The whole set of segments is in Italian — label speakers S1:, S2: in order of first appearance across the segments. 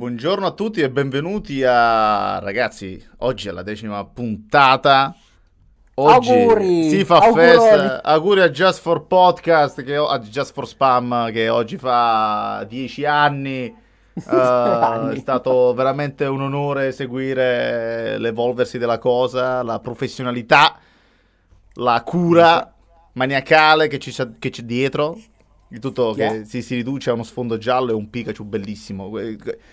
S1: Buongiorno a tutti e benvenuti a ragazzi. Oggi è la decima puntata. Oggi
S2: Auguri!
S1: si fa
S2: Auguroni!
S1: festa. Auguri a Just for Podcast, che, a Just for Spam, che oggi fa 10 anni. Eh,
S2: anni.
S1: è stato veramente un onore seguire l'evolversi della cosa, la professionalità, la cura maniacale che, ci, che c'è dietro. Il tutto
S2: è?
S1: che si, si riduce a uno sfondo giallo e un Pikachu bellissimo.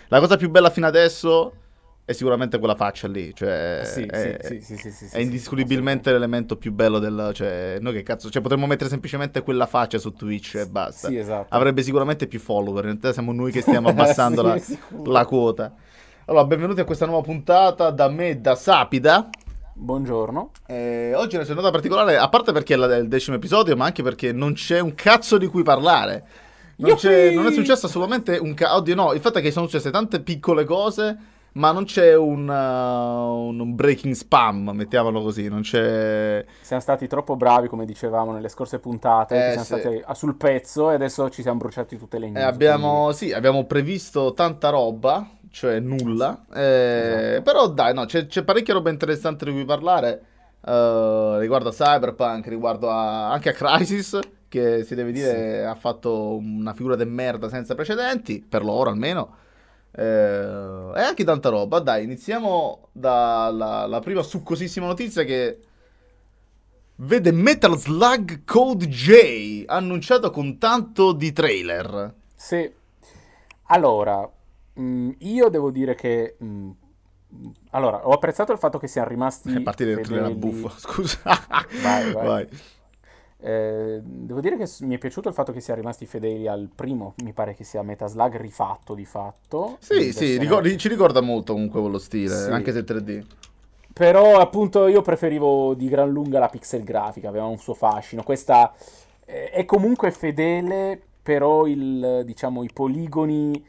S1: La cosa più bella fino adesso è sicuramente quella faccia lì. Cioè,
S2: Sì,
S1: è,
S2: sì, sì, sì, sì, sì,
S1: è indiscutibilmente l'elemento più bello del... Cioè, noi che cazzo... Cioè, potremmo mettere semplicemente quella faccia su Twitch e basta.
S2: Sì, esatto.
S1: Avrebbe sicuramente più follower. In realtà siamo noi che stiamo abbassando la, la quota. Allora, benvenuti a questa nuova puntata da me, da Sapida.
S2: Buongiorno.
S1: Eh, oggi è una giornata particolare, a parte perché è il decimo episodio, ma anche perché non c'è un cazzo di cui parlare. Non, non è successo assolutamente un cazzo. Oddio, no, il fatto è che sono successe tante piccole cose, ma non c'è un, uh, un breaking spam, mettiamolo così. Non c'è.
S2: Siamo stati troppo bravi, come dicevamo nelle scorse puntate.
S1: Eh,
S2: siamo
S1: sì.
S2: stati sul pezzo e adesso ci siamo bruciati tutte le
S1: Eh,
S2: news.
S1: abbiamo, sì, abbiamo previsto tanta roba, cioè nulla. eh,
S2: Esatto.
S1: Però dai, no, c'è, c'è parecchia roba interessante di cui parlare. eh, riguardo a Cyberpunk, riguardo a- anche a Crisis, che si deve dire ha fatto una figura di merda senza precedenti, per loro almeno. Eh, e anche tanta roba. Dai, iniziamo dalla la prima succosissima notizia che vede Metal Slug Code J annunciato con tanto di trailer.
S2: Sì. Allora, mh, io devo dire che... mh, allora, ho apprezzato il fatto che siano rimasti
S1: A partire dal trailer
S2: fedeli-
S1: buffo, scusa.
S2: Vai, vai. Eh, devo dire che mi è piaciuto il fatto che siano rimasti fedeli al primo, mi pare che sia Metaslug rifatto di fatto.
S1: Sì, sì, ricordi- ci ricorda molto comunque quello stile,
S2: Sì.
S1: anche se 3D.
S2: Però appunto io preferivo di gran lunga la pixel grafica, aveva un suo fascino. Questa eh, è comunque fedele, però il, diciamo, i poligoni,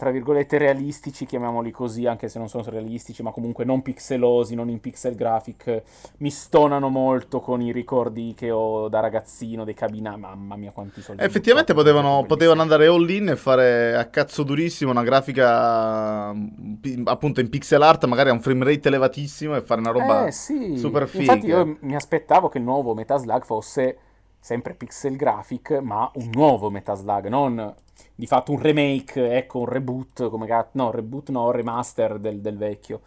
S2: tra virgolette, realistici, chiamiamoli così, anche se non sono realistici, ma comunque non pixelosi, non in pixel graphic, mi stonano molto con i ricordi che ho da ragazzino dei cabina. Mamma mia, quanti soldi.
S1: Effettivamente potevano, potevano andare all in e fare a cazzo durissimo una grafica appunto in pixel art, magari a un frame rate elevatissimo e fare una roba
S2: Eh sì,
S1: super
S2: infatti
S1: figa.
S2: io mi aspettavo che il nuovo Metaslug fosse sempre pixel graphic, ma un nuovo Metaslug, non di fatto un remake, ecco, un reboot, come ga- no, reboot no, remaster del, del vecchio.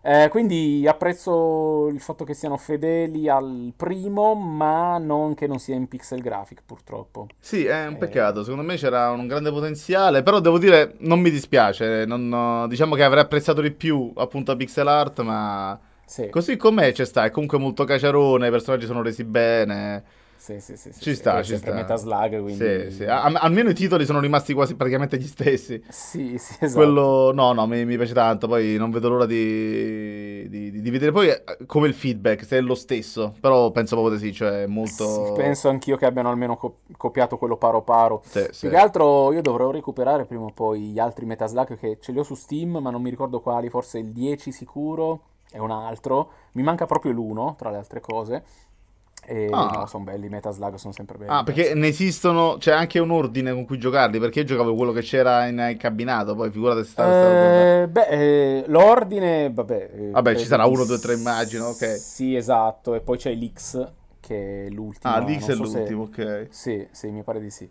S2: Eh, quindi apprezzo il fatto che siano fedeli al primo, ma non che non sia in pixel graphic, purtroppo.
S1: Sì, è un
S2: Eh.
S1: peccato. Secondo me c'era un grande potenziale. Però devo dire, non mi dispiace. non- diciamo che avrei apprezzato di più appunto la pixel art. Ma
S2: Sì,
S1: così com'è ci sta. È comunque molto caciarone. I personaggi sono resi bene.
S2: Sì, sì, sì, sì,
S1: Ci
S2: sì,
S1: sta,
S2: è
S1: ci sta.
S2: Metaslug, quindi...
S1: Sì, sì. A- almeno i titoli sono rimasti quasi praticamente gli stessi.
S2: Sì, sì, esatto.
S1: Quello, no, no, mi, mi piace tanto. Poi non vedo l'ora di, di- di- vedere poi eh, come il feedback, se è lo stesso. Però penso proprio di sì, cioè molto.
S2: Sì, penso anch'io che abbiano almeno co- copiato quello paro paro.
S1: Sì, sì.
S2: Più che altro io dovrò recuperare prima o poi gli altri Metaslug che ce li ho su Steam, ma non mi ricordo quali, forse il 10 sicuro e un altro. Mi manca proprio l'uno, tra le altre cose. E
S1: Ah.
S2: no, sono belli, i Metaslug sono sempre belli.
S1: Ah, perché ne esistono, c'è anche un ordine con cui giocarli, perché io giocavo quello che c'era in, in cabinato, poi figurate se stavo-
S2: Eh, beh, eh, l'ordine, vabbè. eh,
S1: Vabbè, ci sarà
S2: di
S1: uno, due, tre, immagino, ok.
S2: Sì, esatto. E poi c'è l'X, che è l'ultimo.
S1: Ah, l'X è
S2: so se-
S1: l'ultimo, ok.
S2: Sì, sì, mi pare di sì.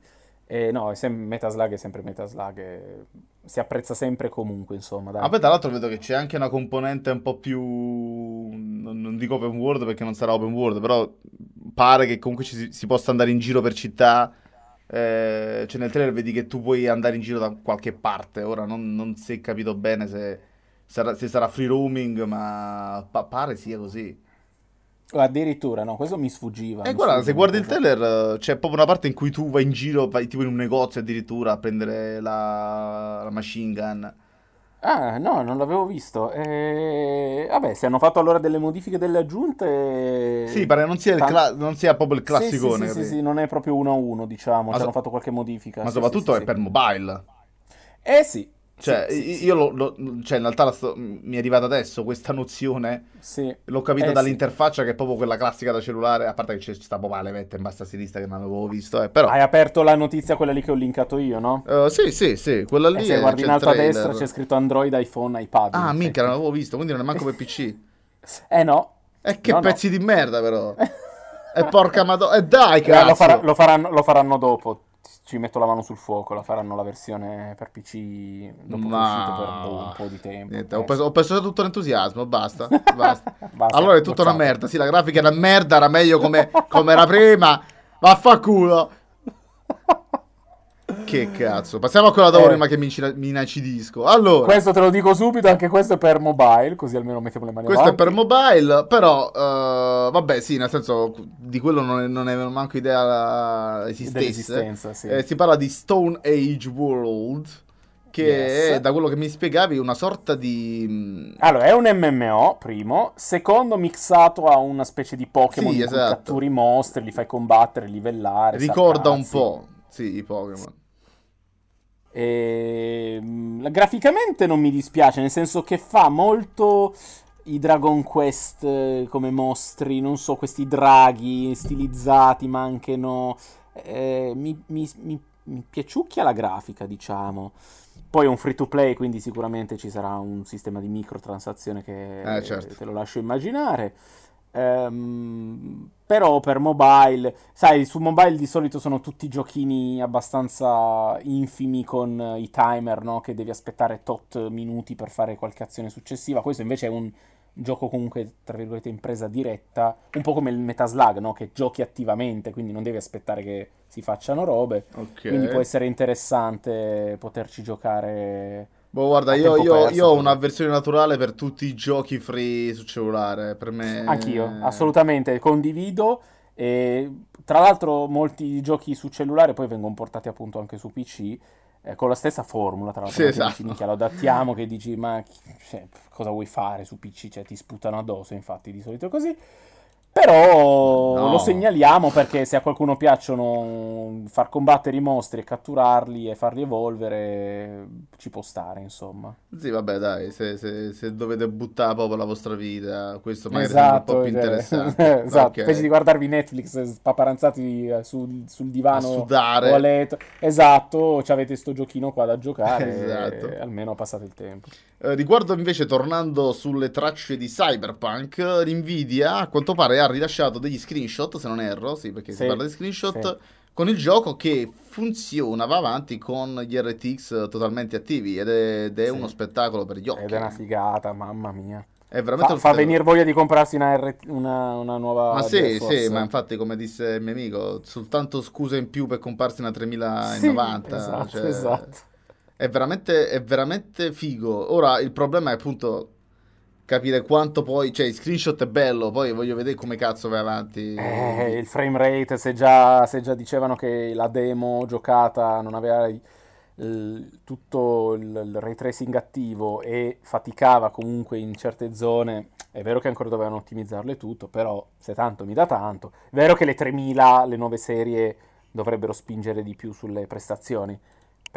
S2: Eh, no, è sem- Metaslug è sempre Metaslug, e si apprezza sempre comunque, insomma, dai.
S1: Ah, poi tra l'altro vedo che c'è anche una componente un po' più... Non, non dico open world perché non sarà open world, però pare che comunque ci si, si possa andare in giro per città. Eh, cioè nel trailer vedi che tu puoi andare in giro da qualche parte. Ora non, non si è capito bene se sarà, se sarà free roaming, ma pa- pare sia così.
S2: Addirittura, no, questo mi sfuggiva.
S1: E
S2: mi
S1: guarda, se guardi il trailer, eh, c'è proprio una parte in cui tu vai in giro, vai tipo in un negozio addirittura a prendere la, la machine gun.
S2: Ah, no, non l'avevo visto. Eh, Vabbè, se hanno fatto allora delle modifiche delle aggiunte...
S1: Sì, pare non sia, cla- non sia proprio il
S2: Sì, sì,
S1: classicone,
S2: sì, sì,
S1: capito?
S2: sì, non è proprio uno a uno, diciamo,
S1: Ma
S2: ci
S1: so-
S2: hanno fatto qualche modifica.
S1: Ma
S2: sì,
S1: soprattutto
S2: sì,
S1: è
S2: sì,
S1: per mobile.
S2: sì. Eh sì,
S1: Cioè,
S2: Sì, sì,
S1: io lo, lo- cioè, in realtà sto- mi è arrivata adesso questa nozione.
S2: Sì.
S1: L'ho capito
S2: Eh,
S1: dall'interfaccia che è proprio quella classica da cellulare. A parte che c'è sta la levetta in basso a sinistra che non avevo visto, eh, però.
S2: Hai aperto la notizia, quella lì che ho linkato io, no?
S1: Eh, sì, sì, sì, quella lì
S2: E se
S1: è-
S2: guardi in alto a destra c'è scritto Android, iPhone, iPad.
S1: Ah,
S2: in
S1: minchia, non l'avevo visto, quindi non è manco per PC.
S2: Eh no.
S1: E che
S2: No, no.
S1: pezzi di merda, però. E porca madonna. E dai,
S2: Eh,
S1: cazzo.
S2: lo, farà- lo faranno, lo faranno dopo. Ci metto la mano sul fuoco. La faranno la versione per PC dopo
S1: Ma-
S2: per boh, un po' di tempo.
S1: Niente, ho, preso, ho perso tutto l'entusiasmo, basta. basta.
S2: Basta,
S1: allora è tutta una merda. Sì, la grafica era merda, era meglio come, come era prima. Vaffanculo. Che cazzo. Passiamo a quella dopo
S2: Eh.
S1: prima che mi, inacidisco. Allora,
S2: Questo te lo dico subito, anche questo è per mobile, così almeno mettiamo le mani
S1: questo è per mobile, però, eh, vabbè, sì, nel senso, di quello non, ne- non avevo manco idea esistesse.
S2: Dell'esistenza, sì.
S1: Eh, si parla di Stone Age World, che
S2: Yes.
S1: è, da quello che mi spiegavi, una sorta di... mm,
S2: Allora, è un MMO, primo. Secondo, mixato a una specie di Pokémon
S1: Sì, esatto.
S2: catturi i mostri, li fai combattere, livellare.
S1: Ricorda un
S2: sarcazzi.
S1: po', sì, i Pokémon.
S2: E, mm, graficamente non mi dispiace, nel senso che fa molto i Dragon Quest eh, come mostri, non so, questi draghi stilizzati, ma anche no. Eh, mi, mi, mi, mi piaciucchia la grafica, diciamo. Poi è un free to play, quindi sicuramente ci sarà un sistema di microtransazione che
S1: Eh, certo.
S2: te lo lascio immaginare. Ehm, però per mobile, sai, su mobile di solito sono tutti giochini abbastanza infimi con i timer, no? Che devi aspettare tot minuti per fare qualche azione successiva. Questo invece è un gioco comunque, tra virgolette, in presa diretta, un po' come il Metaslug, no? Che giochi attivamente, quindi non devi aspettare che si facciano robe.
S1: Ok.
S2: Quindi può essere interessante poterci giocare.
S1: Boh, guarda, io, io-
S2: perso,
S1: io ho un'avversione naturale per tutti i giochi free su cellulare. Per me...
S2: Anch'io, assolutamente, condivido. E, tra l'altro molti giochi su cellulare poi vengono portati appunto anche su PC eh, con la stessa formula, tra l'altro,
S1: Sì, esatto.
S2: dici, lo adattiamo, che dici, ma cioè, cosa vuoi fare su PC? Cioè, ti sputano addosso, infatti, di solito è così. Però
S1: No.
S2: lo segnaliamo perché se a qualcuno piacciono far combattere i mostri e catturarli e farli evolvere, ci può stare, insomma.
S1: Sì, vabbè, dai, se, se- se dovete buttare proprio la vostra vita, questo magari
S2: Esatto,
S1: un po' più
S2: cioè,
S1: interessante.
S2: esatto.
S1: Ok.
S2: Invece di guardarvi Netflix spaparanzati eh, sul, sul
S1: A
S2: divano
S1: sudare.
S2: o a letto, esatto, ci avete sto giochino qua da giocare
S1: Esatto.
S2: almeno passate il tempo.
S1: Eh, riguardo invece, tornando sulle tracce di Cyberpunk, Nvidia a quanto pare ha rilasciato degli screenshot, se non erro, sì, perché si
S2: Sì,
S1: parla di screenshot,
S2: sì.
S1: con il gioco che funziona, va avanti con gli RTX totalmente attivi ed è, ed è
S2: Sì.
S1: uno spettacolo per gli occhi.
S2: Ed è una figata, mamma mia.
S1: È veramente
S2: Fa, fa venire voglia di comprarsi una, RT una, una nuova
S1: Ma sì, sì, ma infatti come disse il mio amico, soltanto scuse in più per comprarsi una
S2: Sì,
S1: 3090.
S2: esatto,
S1: cioè,
S2: esatto.
S1: È veramente, è veramente figo. Ora il problema è appunto capire quanto poi, cioè il screenshot è bello, poi voglio vedere come cazzo vai avanti.
S2: Eh, il frame rate, se già, se già dicevano che la demo giocata non aveva il- tutto il, il ray tracing attivo e faticava comunque in certe zone, è vero che ancora dovevano ottimizzarlo e tutto, però se tanto mi dà tanto. È vero che le 3000, le nuove serie dovrebbero spingere di più sulle prestazioni,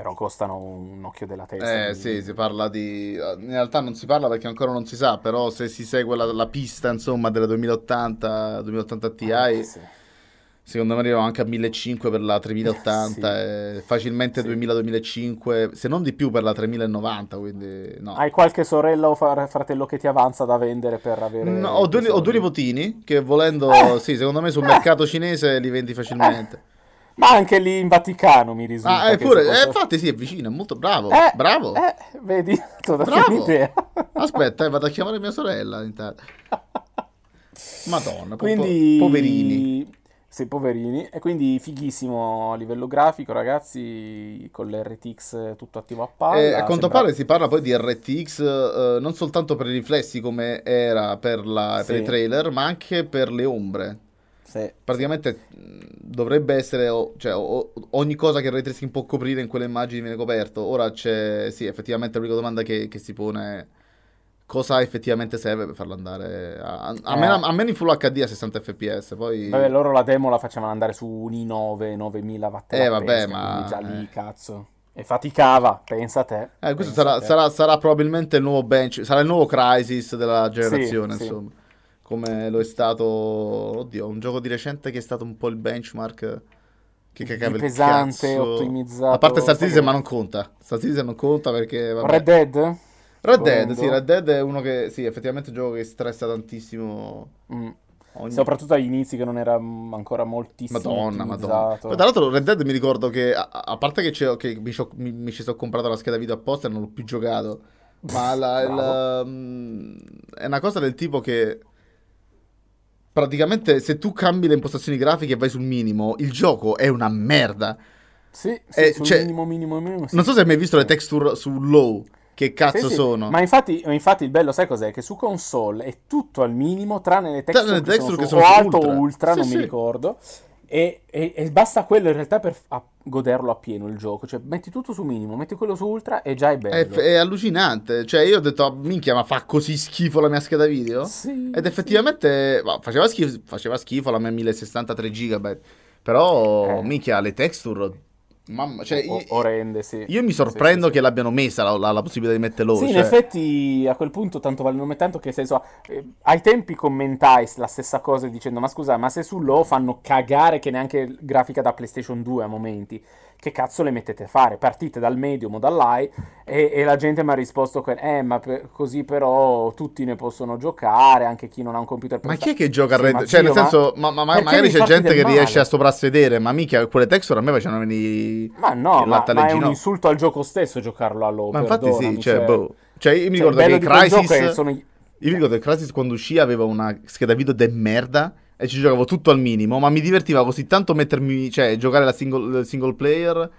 S2: però costano un occhio della testa.
S1: Eh
S2: quindi-
S1: sì, si parla di... In realtà non si parla perché ancora non si sa, però se si segue la, la pista insomma della 2080, 2080 Ti,
S2: Eh, sì.
S1: secondo me arrivano anche a 1500 per la 3080 e facilmente
S2: Sì.
S1: 2000-2005, se non di più per la 3090, quindi no.
S2: Hai qualche sorella o fratello che ti avanza da vendere per avere...
S1: No, ho, due, ho due nipotini che volendo,
S2: Eh.
S1: sì, secondo me sul mercato cinese li vendi facilmente.
S2: Ma anche lì in Vaticano mi risulta.
S1: Ah,
S2: che
S1: eppure,
S2: si
S1: eh,
S2: possa-
S1: infatti sì, è vicino, è molto bravo,
S2: Eh,
S1: bravo.
S2: Eh, vedi, ti ho dato un'idea.
S1: Aspetta, eh, vado a chiamare mia sorella intanto. Madonna,
S2: Quindi...
S1: po- poverini.
S2: Sì, poverini. E quindi fighissimo a livello grafico, ragazzi, con l'RTX tutto attivo a palla.
S1: Eh, a quanto
S2: sembra-
S1: pare si parla poi di RTX eh, non soltanto per i riflessi come era per, la- per
S2: Sì.
S1: i trailer, ma anche per le ombre.
S2: Sì,
S1: Praticamente dovrebbe essere, cioè, ogni cosa che il ray tracing può coprire in quelle immagini viene coperto. Ora c'è, sì, effettivamente l'unica domanda che, che si pone è cosa effettivamente serve per farlo andare a, a,
S2: Eh.
S1: meno, a meno in full HD a 60 fps. Poi
S2: Vabbè, loro la demo la facevano andare su un i9 9000 watt
S1: Eh, vabbè,
S2: pesca,
S1: ma-
S2: già lì,
S1: eh.
S2: cazzo. E faticava, pensa a te.
S1: Eh, questo sarà, sarà, sarà, probabilmente il nuovo bench, sarà il nuovo Crisis della generazione,
S2: sì,
S1: insomma. Sì. Come lo è stato, oddio, un gioco di recente che è stato un po' il benchmark che cagava il
S2: pesante,
S1: cazzo.
S2: ottimizzato.
S1: A parte Star Citizen, ma non conta. Star Citizen non conta perché... Vabbè.
S2: Red Dead?
S1: Red Dead, sì, Red Dead è uno che, sì, effettivamente è un gioco che stressa tantissimo.
S2: Mm. Ogni... Soprattutto agli inizi che non era ancora moltissimo
S1: Madonna, madonna. Poi, tra l'altro Red Dead mi ricordo che, a, a parte che, che mi, mi, mi, ci sono comprato la scheda video apposta e non l'ho più giocato, ma la, la, um, è una cosa del tipo che praticamente se tu cambi le impostazioni grafiche e vai sul minimo, il gioco è una merda.
S2: Sì, sì eh, cioè, minimo, minimo, minimo. Sì.
S1: Non so se hai mai visto le texture su low che cazzo sì, sono?
S2: Ma infatti, infatti, il bello, sai cos'è? Che su console è tutto al minimo, tranne le texture,
S1: tranne le texture
S2: che,
S1: sono,
S2: che
S1: sono
S2: alto
S1: ultra.
S2: o ultra, non mi ricordo. E, e, e, basta quello in realtà per a, goderlo appieno il gioco. Cioè, metti tutto su minimo, metti quello su ultra e già è bello.
S1: È, è allucinante. Cioè, io ho detto, oh, minchia, ma fa così schifo la mia scheda video?
S2: Sì.
S1: Ed effettivamente sì. Faceva, schifo, faceva schifo la mia 1063 GB. Però, eh. minchia, le texture Mamma, cioè,
S2: o- orrende, sì.
S1: Io mi sorprendo sì, sì, che l'abbiano messa la, la, la, possibilità di metterlo.
S2: Sì,
S1: cioè...
S2: in effetti a quel punto tanto vale nome tanto che senso, eh, ai tempi commentai la stessa cosa dicendo ma scusa, ma se su Low fanno cagare che neanche grafica da PlayStation 2 a momenti che cazzo le mettete a fare? Partite dal medium o dall'high e, e la gente mi ha risposto che, eh, ma per, così però tutti ne possono giocare, anche chi non ha un computer
S1: per Ma chi è che gioca a Red? Cioè, nel senso, ma, ma, ma magari c'è gente che male? riesce a soprassedere, ma mica quelle texture a me facevano venire...
S2: Ma no, ma, ma è un insulto al gioco stesso giocarlo a low,
S1: Ma infatti sì, cioè, cioè, boh. Cioè, io mi cioè, ricordo che Crisis... Sono... Io mi ricordo che Crisis quando uscì aveva una scheda video de merda e ci giocavo tutto al minimo, ma mi divertiva così tanto mettermi, cioè, giocare la single, single player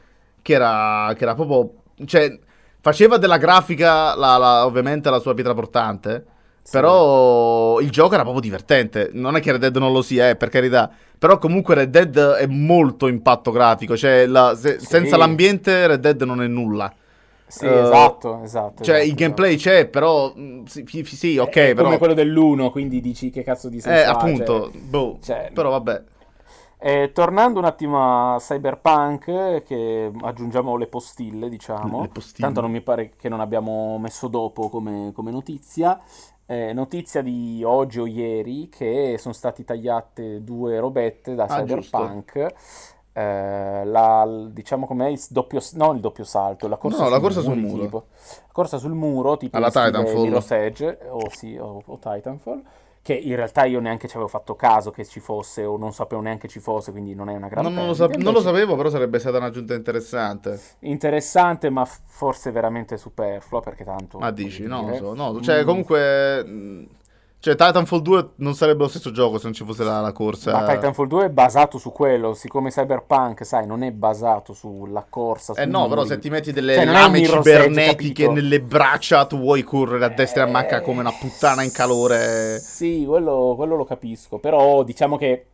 S1: che era, che era proprio, cioè, faceva della grafica la, la, ovviamente la sua pietra portante, sì. però il gioco era proprio divertente. Non è che Red Dead non lo sia, eh, per carità, però comunque Red Dead è molto impatto grafico, cioè la, se, sì. senza l'ambiente Red Dead non è nulla.
S2: Sì, uh, esatto, esatto.
S1: Cioè,
S2: esatto,
S1: il gameplay esatto. c'è, però. Mm, sì, sì ok.
S2: È
S1: però...
S2: come quello dell'1, quindi dici che cazzo di senso
S1: Eh, appunto. Cioè, boh, cioè, però vabbè.
S2: Eh, tornando un attimo a Cyberpunk, che aggiungiamo le postille, diciamo. Le postille. Tanto non mi pare che non abbiamo messo dopo come, come notizia. Eh, notizia di oggi o ieri che sono state tagliate due robette da ah, Cyberpunk. Giusto eh, la, diciamo com'è il doppio, non il doppio salto, la corsa,
S1: no,
S2: sul,
S1: la corsa
S2: muro,
S1: sul muro.
S2: Tipo. La corsa sul muro, tipo
S1: alla Titanfall.
S2: Mirror's Edge, o, sì, o, o Titanfall che in realtà io neanche ci avevo fatto caso che ci fosse o non sapevo neanche ci fosse, quindi non è una grande
S1: no, non, lo non lo sapevo, però sarebbe stata un'aggiunta interessante.
S2: Interessante, ma forse veramente superflua perché tanto...
S1: Ma dici, no, lo so, no, cioè mm. comunque... Cioè, Titanfall 2 non sarebbe lo stesso gioco se non ci fosse la, la, corsa.
S2: Ma Titanfall 2 è basato su quello. Siccome Cyberpunk, sai, non è basato sulla corsa.
S1: Eh no, però se ti metti delle cioè, lame cibernetiche nelle braccia, tu vuoi correre a destra e a eh, manca come una puttana in calore.
S2: Sì, quello, quello lo capisco. Però diciamo che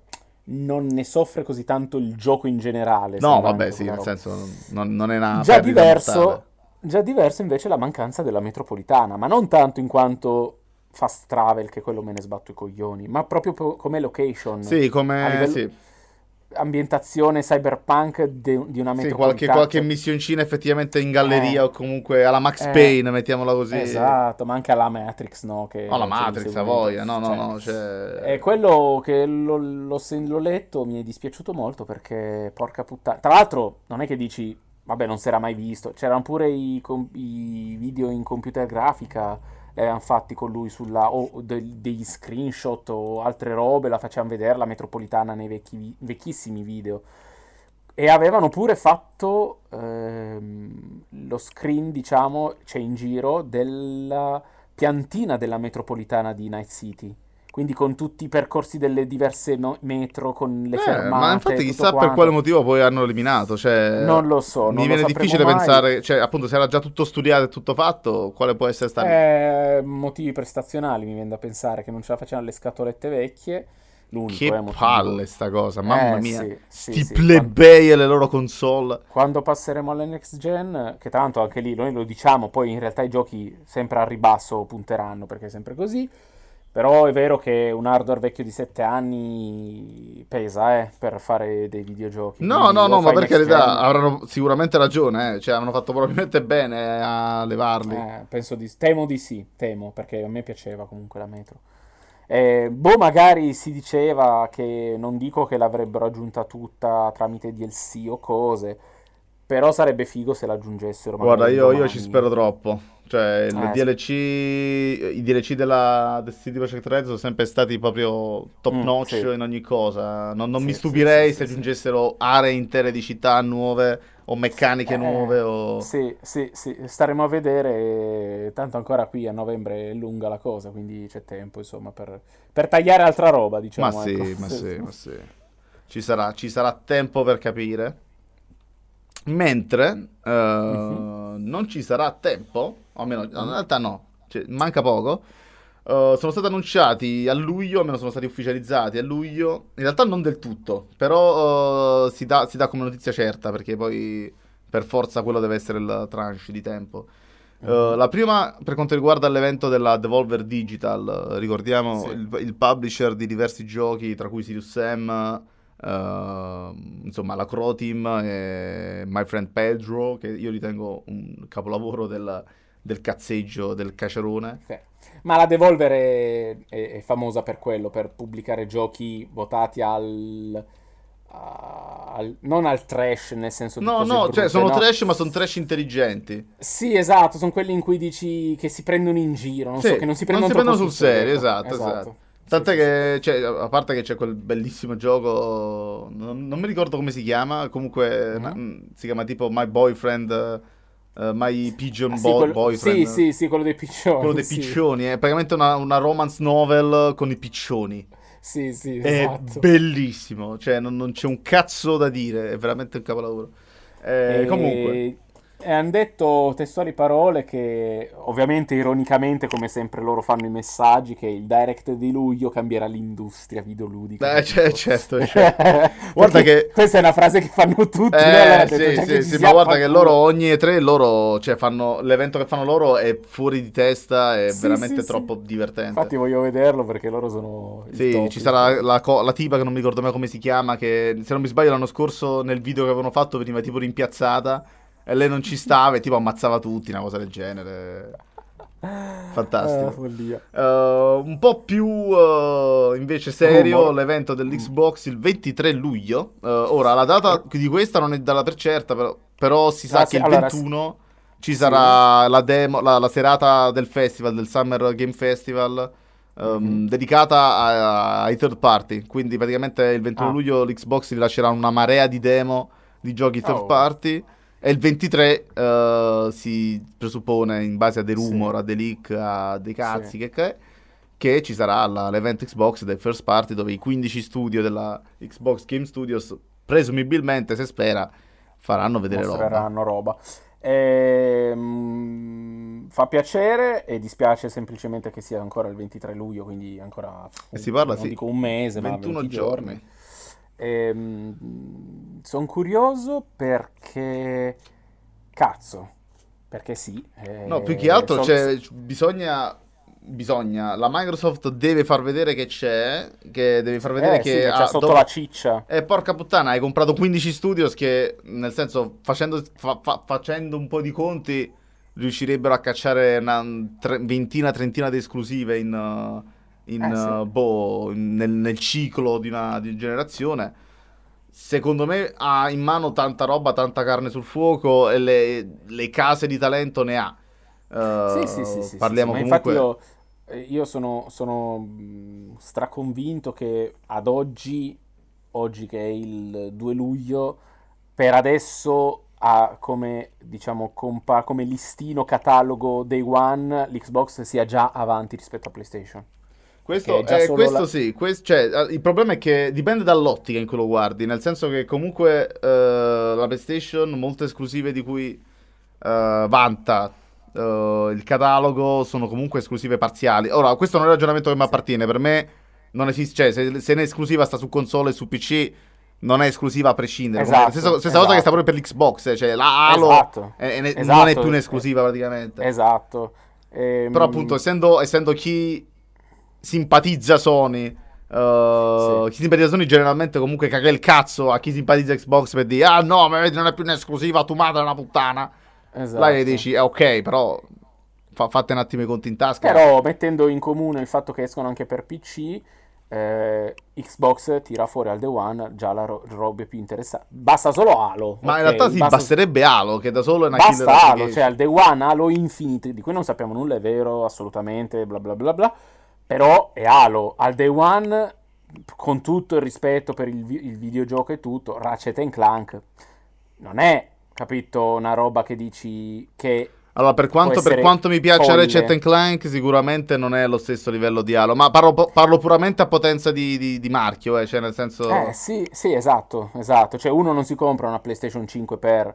S2: non ne soffre così tanto il gioco in generale.
S1: No, vabbè, sì, nel senso, non, non è una.
S2: Già diverso, già diverso invece la mancanza della metropolitana, ma non tanto in quanto fast travel, che quello me ne sbatto i coglioni, ma proprio po- come location.
S1: Sì, come... Livello... Sì.
S2: Ambientazione cyberpunk de- di una metropolitana. Sì,
S1: qualche, qualche missioncina effettivamente in galleria eh, o comunque alla Max eh, Payne, mettiamola così.
S2: Esatto, ma anche alla Matrix, no? Che
S1: no, la Matrix, a voglia, no, no,
S2: cioè,
S1: no. Cioè...
S2: È quello che l'ho, l'ho, l'ho letto, mi è dispiaciuto molto perché, porca puttana. Tra l'altro, non è che dici, vabbè, non si era mai visto. C'erano pure i, i video in computer grafica li avevano fatti con lui sulla, o de, degli screenshot o altre robe, la facevano vedere la metropolitana nei vecchi, vecchissimi video. E avevano pure fatto ehm, lo screen, diciamo, c'è in giro, della piantina della metropolitana di Night City quindi con tutti i percorsi delle diverse metro, con le eh, fermate.
S1: Ma infatti chissà per quale motivo poi hanno eliminato. Cioè,
S2: non lo so.
S1: Mi viene difficile
S2: mai.
S1: pensare, cioè appunto se era già tutto studiato e tutto fatto, quale può essere stato?
S2: Eh, motivi prestazionali mi viene da pensare che non ce la facevano le scatolette vecchie.
S1: L'unico, che eh, palle sta cosa, mamma
S2: eh,
S1: mia.
S2: Sì, sì,
S1: Sti
S2: sì.
S1: plebei e le loro console.
S2: Quando passeremo alle next gen, che tanto anche lì noi lo diciamo, poi in realtà i giochi sempre al ribasso punteranno perché è sempre così Però è vero che un hardware vecchio di 7 anni pesa eh, per fare dei videogiochi.
S1: No, no, no, ma per carità avranno sicuramente ragione, eh. cioè hanno fatto probabilmente bene a levarli.
S2: Eh, penso di temo di sì, temo, perché a me piaceva comunque la Metro. Eh, boh, magari si diceva che non dico che l'avrebbero aggiunta tutta tramite DLC o cose, però sarebbe figo se l'aggiungessero.
S1: Guarda, io, io ci spero troppo. Cioè, eh, DLC, i DLC della The City Project Red sono sempre stati proprio top mm, notch sì. in ogni cosa. Non, non sì, mi stupirei sì, se aggiungessero aree intere di città nuove o meccaniche eh, nuove. O...
S2: Sì, sì, sì, staremo a vedere. Tanto ancora qui a novembre è lunga la cosa, quindi c'è tempo insomma per, per tagliare altra roba, diciamo.
S1: Ma sì,
S2: ecco.
S1: ma sì, ma sì. Ci sarà, ci sarà tempo per capire. Mentre uh, uh-huh. non ci sarà tempo o almeno in realtà no, cioè, manca poco. Uh, sono stati annunciati a luglio, almeno sono stati ufficializzati a luglio. In realtà non del tutto, però uh, si, dà, si, dà, come notizia certa perché poi per forza quello deve essere il tranche di tempo. Uh, la prima per quanto riguarda l'evento della Devolver Digital, ricordiamo sì. il, il, publisher di diversi giochi, tra cui Sirius Sam, insomma la Crow Team e My Friend Pedro, che io ritengo un capolavoro del del cazzeggio del cacerone.
S2: Sì. Ma la Devolver è, è, è, famosa per quello, per pubblicare giochi votati al, al non al trash nel senso
S1: no, no, brutte, cioè sono no? trash ma sono trash intelligenti.
S2: Sì, esatto, sono quelli in cui dici che si prendono in giro, non sì, so, che non si prendono,
S1: non si prendono sul serio, esatto, esatto. esatto. Tant'è che, cioè, a parte che c'è quel bellissimo gioco, non, non mi ricordo come si chiama, comunque mm-hmm. na, si chiama tipo My Boyfriend uh, My Pigeon ah, sì,
S2: quello,
S1: Boyfriend.
S2: Sì, sì, sì, quello dei piccioni.
S1: Quello dei
S2: sì.
S1: piccioni, è praticamente una, una, romance novel con i piccioni.
S2: Sì, sì,
S1: è
S2: esatto.
S1: bellissimo, cioè non, non, c'è un cazzo da dire, è veramente un capolavoro. Eh, e... Comunque...
S2: E hanno detto testuali parole che, ovviamente, ironicamente, come sempre loro fanno i messaggi, che il direct di luglio cambierà l'industria videoludica.
S1: Beh, c- certo, certo. guarda che...
S2: Questa è una frase che fanno tutti.
S1: Eh, allora sì, detto, sì, sì ma guarda che loro ogni E3, loro, cioè, fanno, l'evento che fanno loro è fuori di testa, è sì, veramente sì, troppo divertente.
S2: Infatti voglio vederlo perché loro sono...
S1: Sì, top, ci sarà la, co- la tipa che non mi ricordo mai come si chiama, che se non mi sbaglio l'anno scorso nel video che avevano fatto veniva tipo rimpiazzata e lei non ci stava e tipo ammazzava tutti, una cosa del genere. Fantastico.
S2: Eh,
S1: uh, un po' più uh, invece serio Rumor. l'evento dell'Xbox il 23 luglio. Uh, ora la data di questa non è data per certa, però, però si sa ah, che sì, il allora, 21 ci sì. sarà la, demo, la, la, serata del festival, del Summer Game Festival. Um, mm-hmm. dedicata a, ai third party quindi praticamente il 21 ah. luglio l'Xbox rilascerà una marea di demo di giochi third oh. party e il 23 uh, eh, si presuppone, in base a dei rumor, sì. a dei leak, a dei cazzi, sì. che, che, che, ci sarà la, l'event Xbox del first party dove i 15 studio della Xbox Game Studios, presumibilmente, se spera, faranno vedere
S2: Mostreranno roba. roba. Ehm, fa piacere e dispiace semplicemente che sia ancora il 23 luglio, quindi ancora
S1: un, si parla,
S2: non
S1: sì,
S2: dico un mese,
S1: 21
S2: ma 20
S1: giorni.
S2: giorni. Ehm, sono curioso perché... Cazzo, perché sì.
S1: Eh, no, più che altro cioè, bisogna, bisogna... La Microsoft deve far vedere che c'è, che deve far vedere
S2: eh,
S1: che...
S2: Sì, che c'è sotto dove... la ciccia.
S1: E eh, porca puttana, hai comprato 15 studios che, nel senso, facendo, fa, fa, facendo un po' di conti, riuscirebbero a cacciare una tre, ventina, trentina di esclusive in... Uh, in, eh, sì. uh, boh, nel, nel, ciclo di una, di generazione. Secondo me ha in mano tanta roba, tanta carne sul fuoco e le, le case di talento ne ha.
S2: Uh, sì, sì, sì, parliamo sì, comunque... Infatti io, eh, io sono, sono straconvinto che ad oggi, oggi che è il 2 luglio, per adesso ha come, diciamo, compa- come listino catalogo Day One l'Xbox sia già avanti rispetto a PlayStation.
S1: Questo, eh, questo la... sì, questo, cioè, il problema è che dipende dall'ottica in cui lo guardi, nel senso che comunque uh, la PlayStation, molte esclusive di cui uh, vanta uh, il catalogo sono comunque esclusive parziali. Ora, questo non è un ragionamento che mi appartiene, per me non esiste, cioè se, se è esclusiva sta su console e su PC non è esclusiva a prescindere.
S2: Esatto,
S1: stessa, stessa
S2: esatto.
S1: cosa che sta proprio per l'Xbox, cioè la Halo esatto. è, è, esatto. non è più un'esclusiva praticamente.
S2: Esatto.
S1: Ehm... Però appunto, essendo, essendo chi simpatizza Sony. Uh, sì. Chi simpatizza Sony generalmente comunque caga il cazzo a chi simpatizza Xbox per dire ah no, ma vedi non è più un'esclusiva, tu madre è una puttana. Esatto. Là gli dici, eh, ok, però fa- fate un attimo i conti in tasca.
S2: Però mettendo in comune il fatto che escono anche per PC, eh, Xbox tira fuori al day one già la ro- roba più interessante. Basta solo Halo.
S1: Ma okay? in realtà sì, basta... basterebbe Halo, che da solo è una
S2: Basta Halo, cioè al day one Halo Infinite, di cui non sappiamo nulla, è vero, assolutamente, bla bla bla bla. Però è Halo, al day one, con tutto il rispetto per il, vi- il videogioco e tutto, Ratchet Clank non è, capito, una roba che dici che
S1: allora, per quanto, per quanto mi piace folle. Ratchet Clank, sicuramente non è lo stesso livello di Halo. Ma parlo, parlo puramente a potenza di, di, di marchio, eh, cioè nel senso.
S2: Eh, sì, sì, esatto, esatto. Cioè, uno non si compra una PlayStation 5 per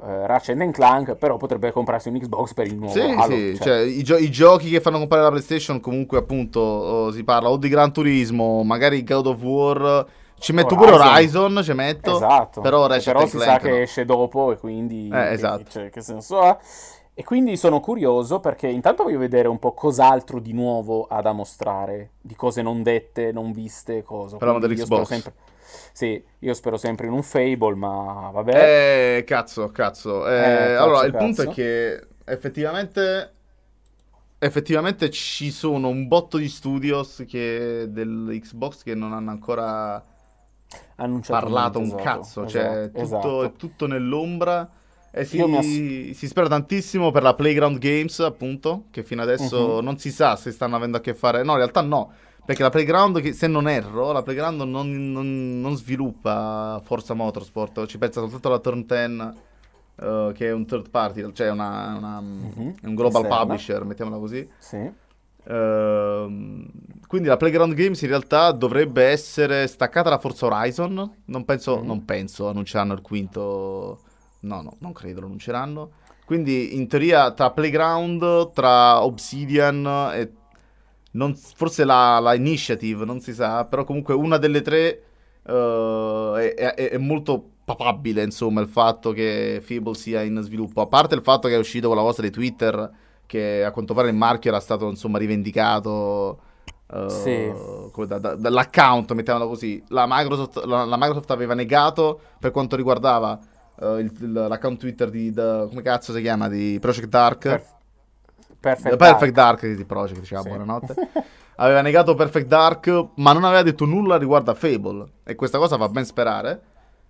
S2: uh, Ratchet Clank, però potrebbe comprarsi un Xbox per il nuovo
S1: sì,
S2: Halo.
S1: Sì, cioè. Cioè, i, gio- i, giochi che fanno comprare la PlayStation, comunque, appunto, oh, si parla o di Gran Turismo, magari God of War. Ci metto Horizon. pure Horizon, ci metto.
S2: Esatto.
S1: Però, Ratchet
S2: però
S1: si
S2: sa che esce dopo e quindi...
S1: Eh, esatto.
S2: Cioè, che senso ha? E quindi sono curioso perché intanto voglio vedere un po' cos'altro di nuovo ha da mostrare, di cose non dette, non viste, cosa.
S1: Parliamo dell'Xbox. Sempre...
S2: Sì, io spero sempre in un Fable, ma vabbè.
S1: Eh, cazzo, cazzo. Eh, eh, cazzo allora, il punto è che effettivamente effettivamente ci sono un botto di studios che, dell'Xbox che non hanno ancora
S2: Annunciato
S1: parlato
S2: un
S1: esatto, cazzo,
S2: esatto,
S1: cioè tutto,
S2: esatto.
S1: è tutto nell'ombra e si, ass- si, spera tantissimo per la Playground Games, appunto, che fino adesso uh-huh. non si sa se stanno avendo a che fare. No, in realtà no, perché la Playground, se non erro, la Playground non, non, non sviluppa Forza Motorsport, ci pensa soltanto la Turn 10, uh, che è un third party, cioè una, una, uh-huh. un global Esterna. publisher, mettiamola così.
S2: Sì.
S1: Uh, quindi la Playground Games in realtà dovrebbe essere staccata da Forza Horizon. Non penso, uh-huh. non penso annunceranno il quinto No, no, non credo lo annunceranno. Quindi in teoria tra Playground, tra Obsidian e non, forse la, la, Initiative, non si sa, però comunque una delle tre uh, è, è, è, molto papabile, insomma, il fatto che Fable sia in sviluppo. A parte il fatto che è uscito con la cosa di Twitter, che a quanto pare il marchio era stato, insomma, rivendicato... Uh, sì. da, da, dall'account, mettiamola così. La Microsoft, la, la Microsoft aveva negato per quanto riguardava uh, il, l'account Twitter di, the, come cazzo si chiama, di Project Dark. Perf-
S2: Perfect,
S1: Perfect Dark. Dark di Project, diceva sì. buonanotte. aveva negato Perfect Dark, ma non aveva detto nulla riguardo a Fable. E questa cosa fa ben sperare.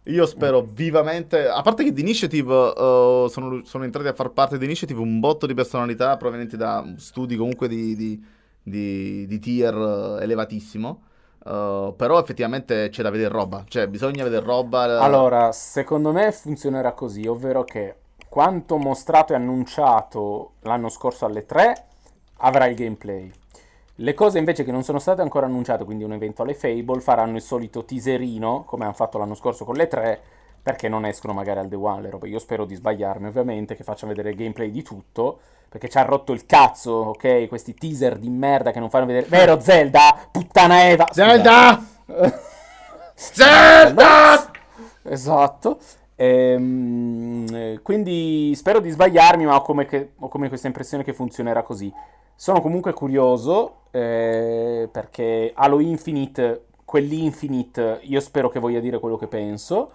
S1: Io spero mm. vivamente, a parte che di Initiative uh, sono, sono, entrati a far parte di Initiative un botto di personalità provenienti da studi comunque di, di, di, di tier uh, elevatissimo. Uh, però effettivamente c'è da vedere roba, cioè bisogna vedere roba.
S2: Allora, secondo me funzionerà così, ovvero che quanto mostrato e annunciato l'anno scorso alle 3 avrà il gameplay. Le cose invece che non sono state ancora annunciate, quindi un eventuale Fable, faranno il solito teaserino, come hanno fatto l'anno scorso con le 3, perché non escono magari al day one le robe. Io spero di sbagliarmi, ovviamente, che facciano vedere il gameplay di tutto perché ci ha rotto il cazzo, ok? Questi teaser di merda che non fanno vedere. Vero, Zelda? Puttana Eva!
S1: Zelda! Zelda!
S2: esatto. Ehm, quindi spero di sbagliarmi, ma ho come, che, ho come, questa impressione che funzionerà così. Sono comunque curioso eh, perché Halo Infinite, quell'Infinite, io spero che voglia dire quello che penso.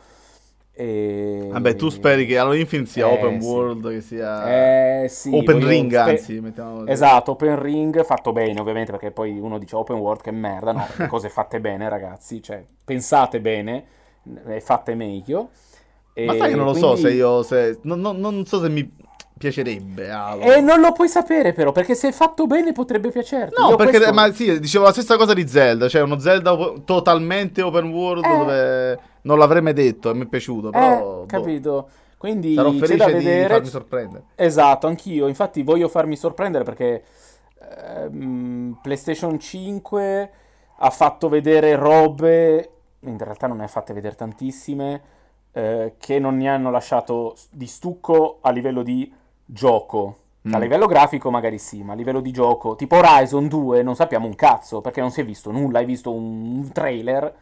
S2: E...
S1: Vabbè, tu speri che Halo Infinite sia eh, open sì. world, che sia
S2: eh, sì,
S1: open ring, sper... anzi, mettiamo
S2: Esatto, open ring fatto bene, ovviamente, perché poi uno dice open world che merda, no, cose fatte bene, ragazzi, cioè pensate bene fatte meglio.
S1: E Ma sai che non lo quindi... so se io se... Non, non, non so se mi piacerebbe.
S2: Halo. E non lo puoi sapere, però, perché se è fatto bene potrebbe piacerti.
S1: No, Io perché, questo... ma sì, dicevo la stessa cosa di Zelda, cioè uno Zelda totalmente open world eh. dove non l'avrei mai detto e mi è piaciuto, però...
S2: Eh, boh. capito. Quindi
S1: sarò felice
S2: di vedere...
S1: farmi sorprendere.
S2: Esatto, anch'io. Infatti voglio farmi sorprendere perché ehm, PlayStation 5 ha fatto vedere robe, in realtà non ne ha fatte vedere tantissime, eh, che non ne hanno lasciato di stucco a livello di gioco. Mm. A livello grafico magari sì, ma a livello di gioco, tipo Horizon 2 non sappiamo un cazzo, perché non si è visto nulla, hai visto un trailer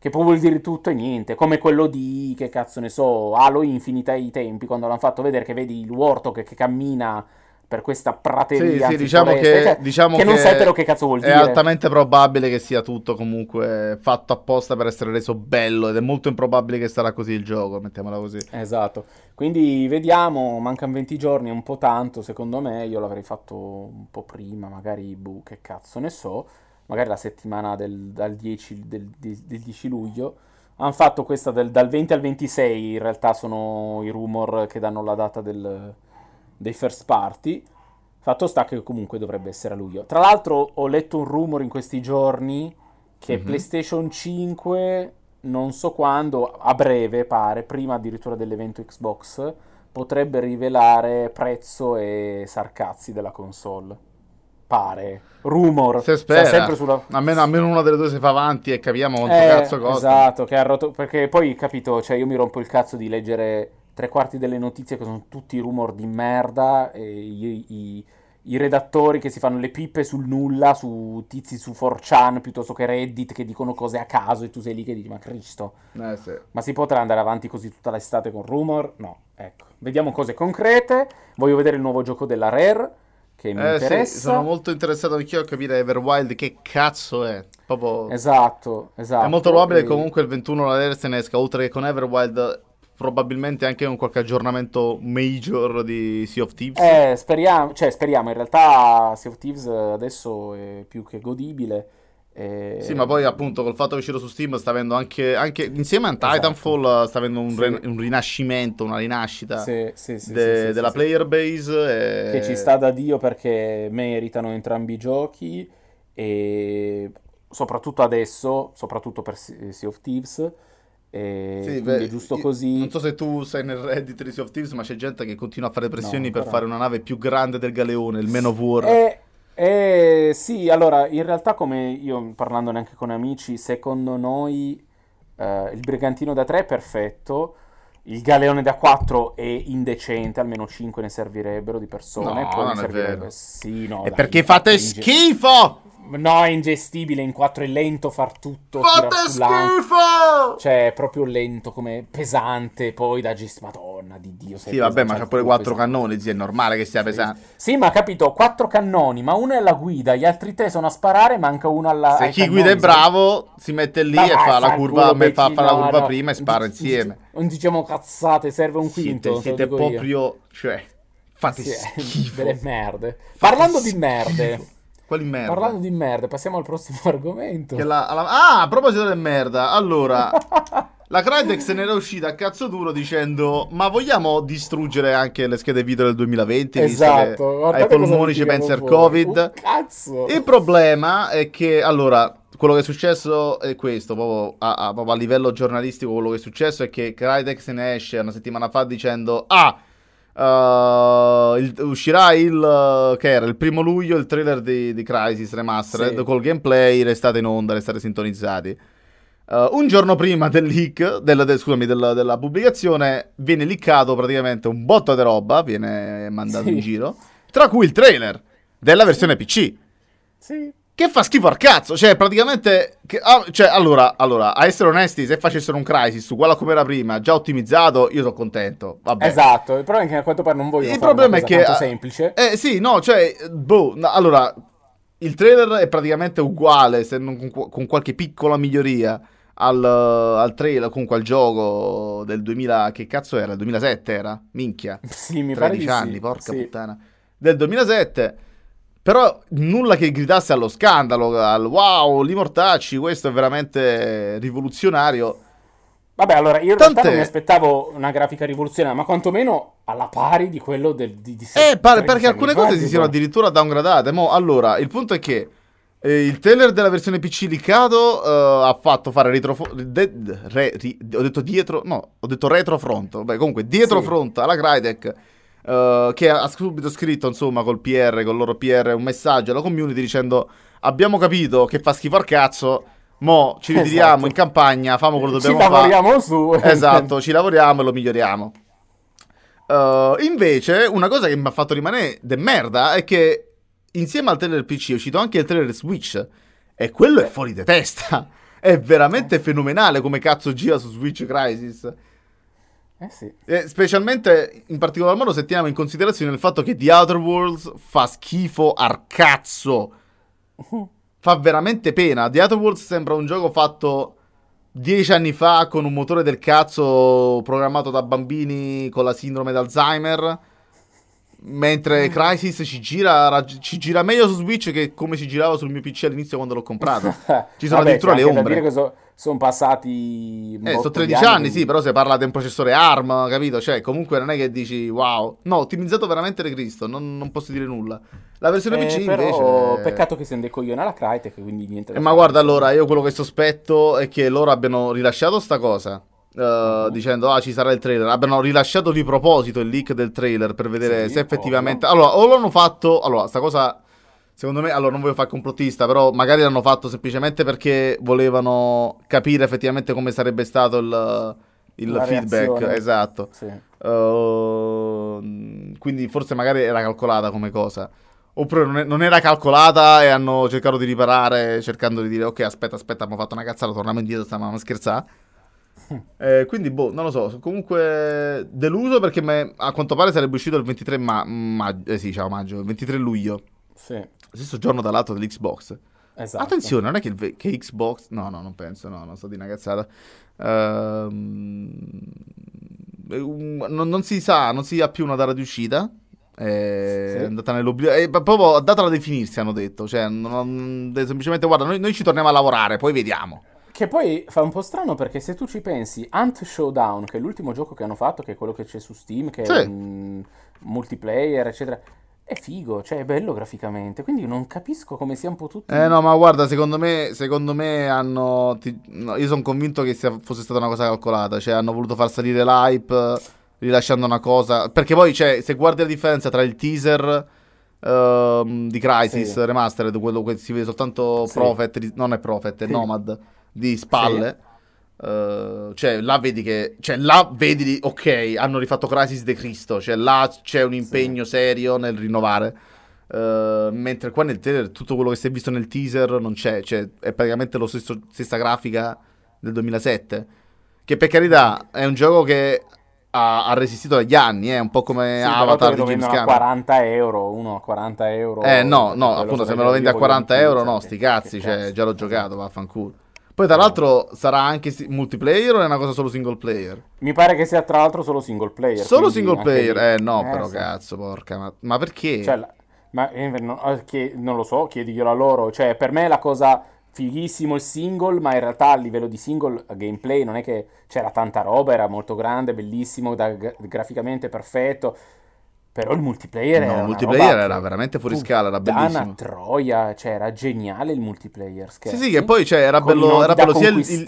S2: che può vuol dire tutto e niente, come quello di, che cazzo ne so, Halo Infinite ai tempi, quando l'hanno fatto vedere che vedi il Warthog che, che cammina per questa prateria
S1: sì, sì, diciamo che,
S2: cioè,
S1: diciamo
S2: che non
S1: che
S2: sai però che cazzo vuol
S1: è
S2: dire.
S1: altamente probabile che sia tutto comunque fatto apposta per essere reso bello ed è molto improbabile che sarà così il gioco, mettiamola così.
S2: Esatto, quindi vediamo, mancano 20 giorni, è un po' tanto secondo me, io l'avrei fatto un po' prima, magari, buh, che cazzo ne so, magari la settimana del, dal 10, del, del 10 luglio. Hanno fatto questa del, dal 20 al 26, in realtà sono i rumor che danno la data del, dei first party. Fatto sta che comunque dovrebbe essere a luglio. Tra l'altro ho letto un rumor in questi giorni che
S1: Mhm.
S2: PlayStation 5, non so quando, a breve pare, prima addirittura dell'evento Xbox, potrebbe rivelare prezzo e sarcazzi della console. Pare. Rumor.
S1: Se
S2: Sta
S1: spera,
S2: sempre sulla...
S1: almeno, almeno una delle due si fa avanti e capiamo quanto
S2: Eh,
S1: cazzo costa.
S2: Esatto, che ha rotto... perché poi capito, cioè io mi rompo il cazzo di leggere tre quarti delle notizie che sono tutti rumor di merda e i, i- i redattori che si fanno le pippe sul nulla, su tizi su 4chan piuttosto che Reddit che dicono cose a caso e tu sei lì che dici ma Cristo,
S1: Eh, sì.
S2: ma si potrà andare avanti così tutta l'estate con rumor? No, ecco. Vediamo cose concrete, voglio vedere il nuovo gioco della Rare che mi
S1: Eh, sì,
S2: interessa.
S1: sono molto interessato anch'io a capire Everwild che cazzo è. Proprio...
S2: Esatto, esatto.
S1: È molto probabile
S2: E-
S1: che comunque il 21 la Rare se ne esca, oltre che con Everwild, probabilmente anche con qualche aggiornamento major di Sea of Thieves.
S2: Eh, speriamo, cioè speriamo, in realtà Sea of Thieves adesso è più che godibile. e-
S1: Sì, ma poi appunto col fatto che è uscito su Steam sta avendo anche, anche insieme a
S2: Esatto.
S1: Titanfall sta avendo un,
S2: Sì.
S1: re- un rinascimento, una rinascita
S2: Sì, sì,
S1: de- della player base. e-
S2: Che ci sta da Dio perché meritano entrambi i giochi e soprattutto adesso, soprattutto per Se- Sea of Thieves. E
S1: Sì, beh,
S2: è giusto così.
S1: Non so se tu sei nel Reddit di Sea of Thieves, ma c'è gente che continua a fare pressioni
S2: No,
S1: per fare una nave più grande del galeone, il Man of War.
S2: Eh, eh, sì, allora, in realtà come io parlandone anche con amici, secondo noi eh, il brigantino da 3 è perfetto, il galeone da 4 è indecente, almeno 5 ne servirebbero di persone,
S1: No,
S2: poi
S1: non
S2: servirebbe-. Sì, no,
S1: E
S2: dai,
S1: perché fate schifo!
S2: No, è ingestibile, in 4 è lento far tutto,
S1: Fate schifo!
S2: Cioè, è proprio lento, come pesante, poi da gestire. Madonna di Dio,
S1: Sì, vabbè,
S2: pesante,
S1: ma c'ha pure
S2: proprio
S1: quattro
S2: pesante.
S1: cannoni, zio, è normale che sia pesante.
S2: Sì, ma capito, quattro cannoni, ma uno è alla guida, gli altri tre sono a sparare, manca uno alla...
S1: Se chi
S2: cannoni,
S1: guida è
S2: sai?
S1: bravo, si mette lì
S2: Ma
S1: e fa la curva,
S2: culo,
S1: me- fa, fa la curva
S2: no.
S1: prima e spara
S2: Non dic-
S1: insieme.
S2: Non diciamo cazzate, serve un quinto,
S1: Siete, siete
S2: dico io.
S1: proprio, cioè, fate
S2: Sì,
S1: schifo.
S2: delle merde.
S1: Fate
S2: Parlando di
S1: schifo.
S2: merde,
S1: Quali merda?
S2: parlando di merde, passiamo al prossimo argomento.
S1: La- alla- Ah, a proposito del merda, allora, la Crytek se n'era uscita a cazzo duro dicendo ma vogliamo distruggere anche le schede video del 2020 visto
S2: Esatto,
S1: ai polmoni ci pensa il. Covid.
S2: Un cazzo!
S1: Il problema è che, allora, quello che è successo è questo, proprio a, a- proprio a livello giornalistico, quello che è successo è che Crytek se ne esce una settimana fa dicendo, ah, uh, il- uscirà il, uh, che era, il primo luglio il trailer di, di Crysis Remastered
S2: Sì.
S1: col gameplay, restate in onda, restate sintonizzati. Uh, un giorno prima del leak, del, del- scusami, del- della pubblicazione, viene leakato praticamente un botto di roba, viene mandato
S2: Sì.
S1: in giro, tra cui il trailer della versione PC.
S2: Sì.
S1: Che fa schifo al cazzo, cioè praticamente, che- ah, cioè allora, allora, a essere onesti, se facessero un Crisis uguale a come era prima, già ottimizzato, io sono contento, vabbè.
S2: Esatto, il problema è che a quanto pare non vogliono
S1: Il problema è che... ah,
S2: semplice.
S1: Eh sì, no, cioè, boh, no, allora, il trailer è praticamente uguale, se non con, con qualche piccola miglioria, al, al trailer, comunque al gioco del 2000, che cazzo era? Il 2007 era? Minchia.
S2: Sì, mi pare
S1: 13
S2: di
S1: anni,
S2: sì.
S1: porca
S2: Sì.
S1: puttana. Del 2007. Però nulla che gridasse allo scandalo, al wow, li mortacci, questo è veramente rivoluzionario.
S2: Vabbè, allora io in realtà
S1: Tant'è-
S2: non mi aspettavo una grafica rivoluzionaria, ma quantomeno alla pari di quello del, di, di
S1: Eh, pare
S2: 13
S1: perché alcune cose si siano addirittura downgradate. Mo, allora, il punto è che eh, il trailer della versione PC leakato eh, ha fatto fare retro... de- re- ri- ho detto dietro... No, ho detto retrofront. Vabbè, comunque, dietro
S2: Sì.
S1: alla Crytek... eh, che ha subito scritto, insomma, col PR, col loro PR, un messaggio alla community dicendo abbiamo capito che fa schifo al cazzo, mo ci ritiriamo
S2: Esatto.
S1: in campagna, famo quello che
S2: Ci
S1: dobbiamo fare.
S2: lavoriamo su.
S1: Esatto, ci lavoriamo e lo miglioriamo. Uh, invece, una cosa che mi ha fatto rimanere de merda è che insieme al trailer PC è uscito anche il trailer Switch. E quello è fuori di testa. È veramente fenomenale come cazzo gira su Switch Crisis.
S2: Eh sì.
S1: E specialmente, in particolar modo, se teniamo in considerazione il fatto che The Outer Worlds fa schifo al cazzo. Fa veramente pena. The Outer Worlds sembra un gioco fatto dieci anni fa con un motore del cazzo programmato da bambini con la sindrome d'Alzheimer. Mentre. Crisis ci gira, ci gira meglio su Switch che come ci girava sul mio PC all'inizio quando l'ho comprato. Ci sono
S2: Vabbè,
S1: addirittura
S2: c'è
S1: le
S2: anche da
S1: ombre.
S2: dire che so- sono passati
S1: Eh, sono
S2: botto
S1: 13
S2: di
S1: anni,
S2: quindi-
S1: sì, però si parla di un processore ARM, capito? Cioè, comunque non è che dici wow. No, ottimizzato veramente di Cristo, non, non posso dire nulla. La versione
S2: Eh,
S1: PC
S2: però
S1: invece...
S2: peccato che si indecogliona la Crytek, quindi niente.
S1: Eh, ma guarda, allora, io quello che sospetto è che loro abbiano rilasciato sta cosa. eh,
S2: Mhm.
S1: Dicendo, ah, ci sarà il trailer. Abbiano rilasciato di proposito il leak del trailer per vedere
S2: Sì,
S1: se effettivamente. Allora, o l'hanno fatto. Allora, sta cosa. Secondo me, allora non voglio fare complottista, però magari l'hanno fatto semplicemente perché volevano capire effettivamente come sarebbe stato il, il feedback.
S2: reazione.
S1: Esatto.
S2: Sì.
S1: Ehm, quindi forse magari era calcolata come cosa. Oppure non, è- non era calcolata e hanno cercato di riparare cercando di dire ok aspetta aspetta abbiamo fatto una cazzata torniamo indietro stavamo a scherzare. Eh, quindi boh non lo so comunque deluso perché me- a quanto pare sarebbe uscito il 23 ma- maggio eh sì ciao maggio il 23 luglio
S2: Sì,
S1: stesso giorno dal lato dell'Xbox
S2: esatto.
S1: Attenzione, non è che, ve- che Xbox. No, no, non penso, no, non sto di una cazzata. Ehm, un- non, non si sa, non si ha più una data di uscita. È
S2: Sì.
S1: andata nell'oblio. È proprio data da definirsi, hanno detto. Cioè, non- semplicemente, guarda, noi, noi ci torniamo a lavorare, poi vediamo.
S2: Che poi fa un po' strano perché se tu ci pensi, Ant Showdown, che è l'ultimo gioco che hanno fatto, che è quello che c'è su Steam, che
S1: Sì.
S2: è un multiplayer, eccetera, è figo, cioè è bello graficamente, quindi non capisco come siano potuti...
S1: Eh no, ma guarda, secondo me, secondo me hanno. ti- no, io sono convinto che sia- fosse stata una cosa calcolata. Cioè, hanno voluto far salire l'hype rilasciando una cosa. Perché poi, cioè, se guardi la differenza tra il teaser ehm, di Crisis
S2: Sì.
S1: Remastered, quello che si vede soltanto
S2: Sì.
S1: Prophet, non è Prophet, è
S2: Sì.
S1: Nomad di spalle. Eh, cioè, là vedi che. Cioè, là vedi, ok, hanno rifatto Crisis de Cristo. Cioè, là c'è un impegno serio nel rinnovare. Uh, mentre qua nel trailer tutto quello che si è visto nel teaser non c'è, cioè è praticamente la stessa grafica del 2007. Che per carità è un gioco che ha, ha resistito dagli anni, è un po' come
S2: Sì,
S1: Avatar di James
S2: vendono a
S1: Cameron.
S2: 40 euro, uno a 40 euro.
S1: Eh no, no, appunto se me lo vendi a
S2: io voglio
S1: 40
S2: di più,
S1: euro,
S2: cioè,
S1: no, sti cazzi, cioè
S2: cazzo.
S1: già l'ho giocato, vaffanculo. Poi tra l'altro sarà anche multiplayer o è una cosa solo single player?
S2: Mi pare che sia tra l'altro solo single player.
S1: Solo single player?
S2: lì-
S1: Eh no,
S2: Eh,
S1: però
S2: sì.
S1: cazzo, porca, ma, ma perché?
S2: Cioè, ma eh, no, eh, che- non lo so, chiediglielo a loro. Cioè, per me la cosa fighissimo il single, ma in realtà a livello di single a gameplay non è che c'era tanta roba, era molto grande, bellissimo, da- graficamente perfetto. Però il multiplayer
S1: No,
S2: era
S1: il
S2: una
S1: multiplayer
S2: roba
S1: era
S2: che-
S1: veramente fuori scala, era bellissimo.
S2: troia, cioè era geniale il multiplayer,
S1: Sì,
S2: scherzi?
S1: sì, che poi cioè, era
S2: Con
S1: bello, era bello sia il,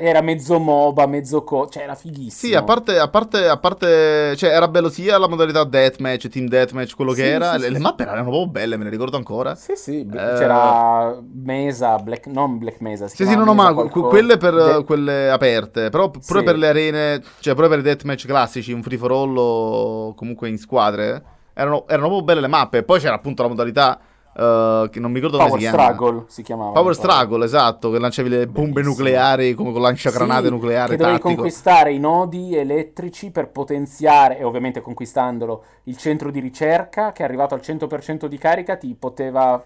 S2: era mezzo MOBA, mezzo co... cioè era fighissimo.
S1: Sì, a parte, a parte, a parte, cioè era bello sia la modalità deathmatch, team deathmatch, quello che
S2: Sì,
S1: era.
S2: sì,
S1: le,
S2: sì,
S1: le
S2: sì.
S1: mappe erano proprio belle, me ne ricordo ancora.
S2: Sì, sì,
S1: Eh,
S2: c'era Mesa, Black, non Black Mesa,
S1: Sì, sì, no, no, ma quelle per
S2: De-
S1: quelle aperte, però pure
S2: Sì.
S1: per le arene, cioè pure per i deathmatch classici, un free for all comunque in squadre, erano, erano proprio belle le mappe. Poi c'era appunto la modalità eh, che non mi ricordo come
S2: Power
S1: si chiama.
S2: Struggle si chiamava.
S1: Power. Struggle, esatto, che lanciavi le bombe
S2: Bellissimo.
S1: nucleari come con lanciagranate
S2: Sì,
S1: nucleari
S2: che dovevi
S1: tattico.
S2: conquistare i nodi elettrici per potenziare, e ovviamente conquistandolo, il centro di ricerca che arrivato al 100% di carica ti poteva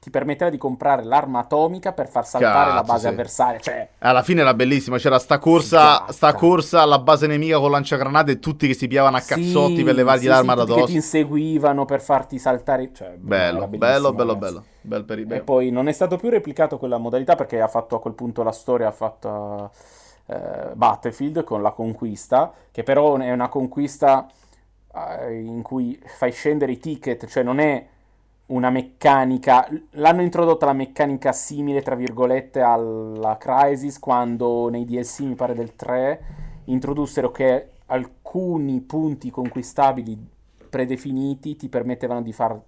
S2: ti permetteva di comprare l'arma atomica per far saltare la
S1: Cazzo,
S2: base
S1: sì.
S2: avversaria, cioè
S1: Alla fine era bellissima, c'era sta corsa, sta corsa alla base nemica con lanciagranate e tutti che si piavano a cazzotti
S2: Sì,
S1: per levargli
S2: sì,
S1: l'arma da
S2: tutti che ti inseguivano per farti saltare, cioè,
S1: Bello, bello, bello, bello. Bel
S2: E poi non è stato più replicato quella modalità perché ha fatto a quel punto la storia, ha fatto eh, Battlefield con la conquista, che però è una conquista eh, in cui fai scendere i ticket, cioè non è una meccanica, l'hanno introdotta la meccanica simile, tra virgolette, alla Crisis quando nei DLC, mi pare del 3, introdussero che alcuni punti conquistabili predefiniti ti permettevano di far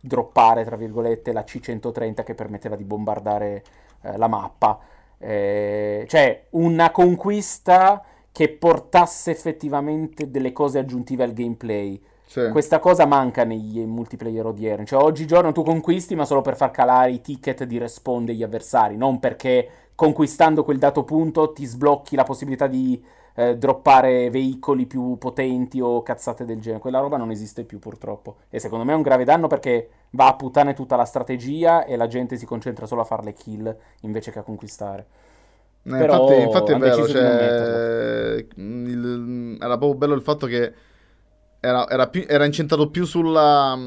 S2: droppare, tra virgolette, la C-130 che permetteva di bombardare eh, la mappa. Eh, cioè, una conquista che portasse effettivamente delle cose aggiuntive al gameplay.
S1: Sì.
S2: Questa cosa manca negli multiplayer odierni. Cioè, oggigiorno tu conquisti, ma solo per far calare i ticket di respawn degli avversari, non perché conquistando quel dato punto ti sblocchi la possibilità di eh, droppare veicoli più potenti o cazzate del genere. Quella roba non esiste più purtroppo. E secondo me è un grave danno perché va a puttane tutta la strategia e la gente si concentra solo a fare le kill invece che a conquistare.
S1: Eh, infatti, infatti, è vero, cioè, il, era proprio bello il fatto che era, era, più, era incentrato più sulla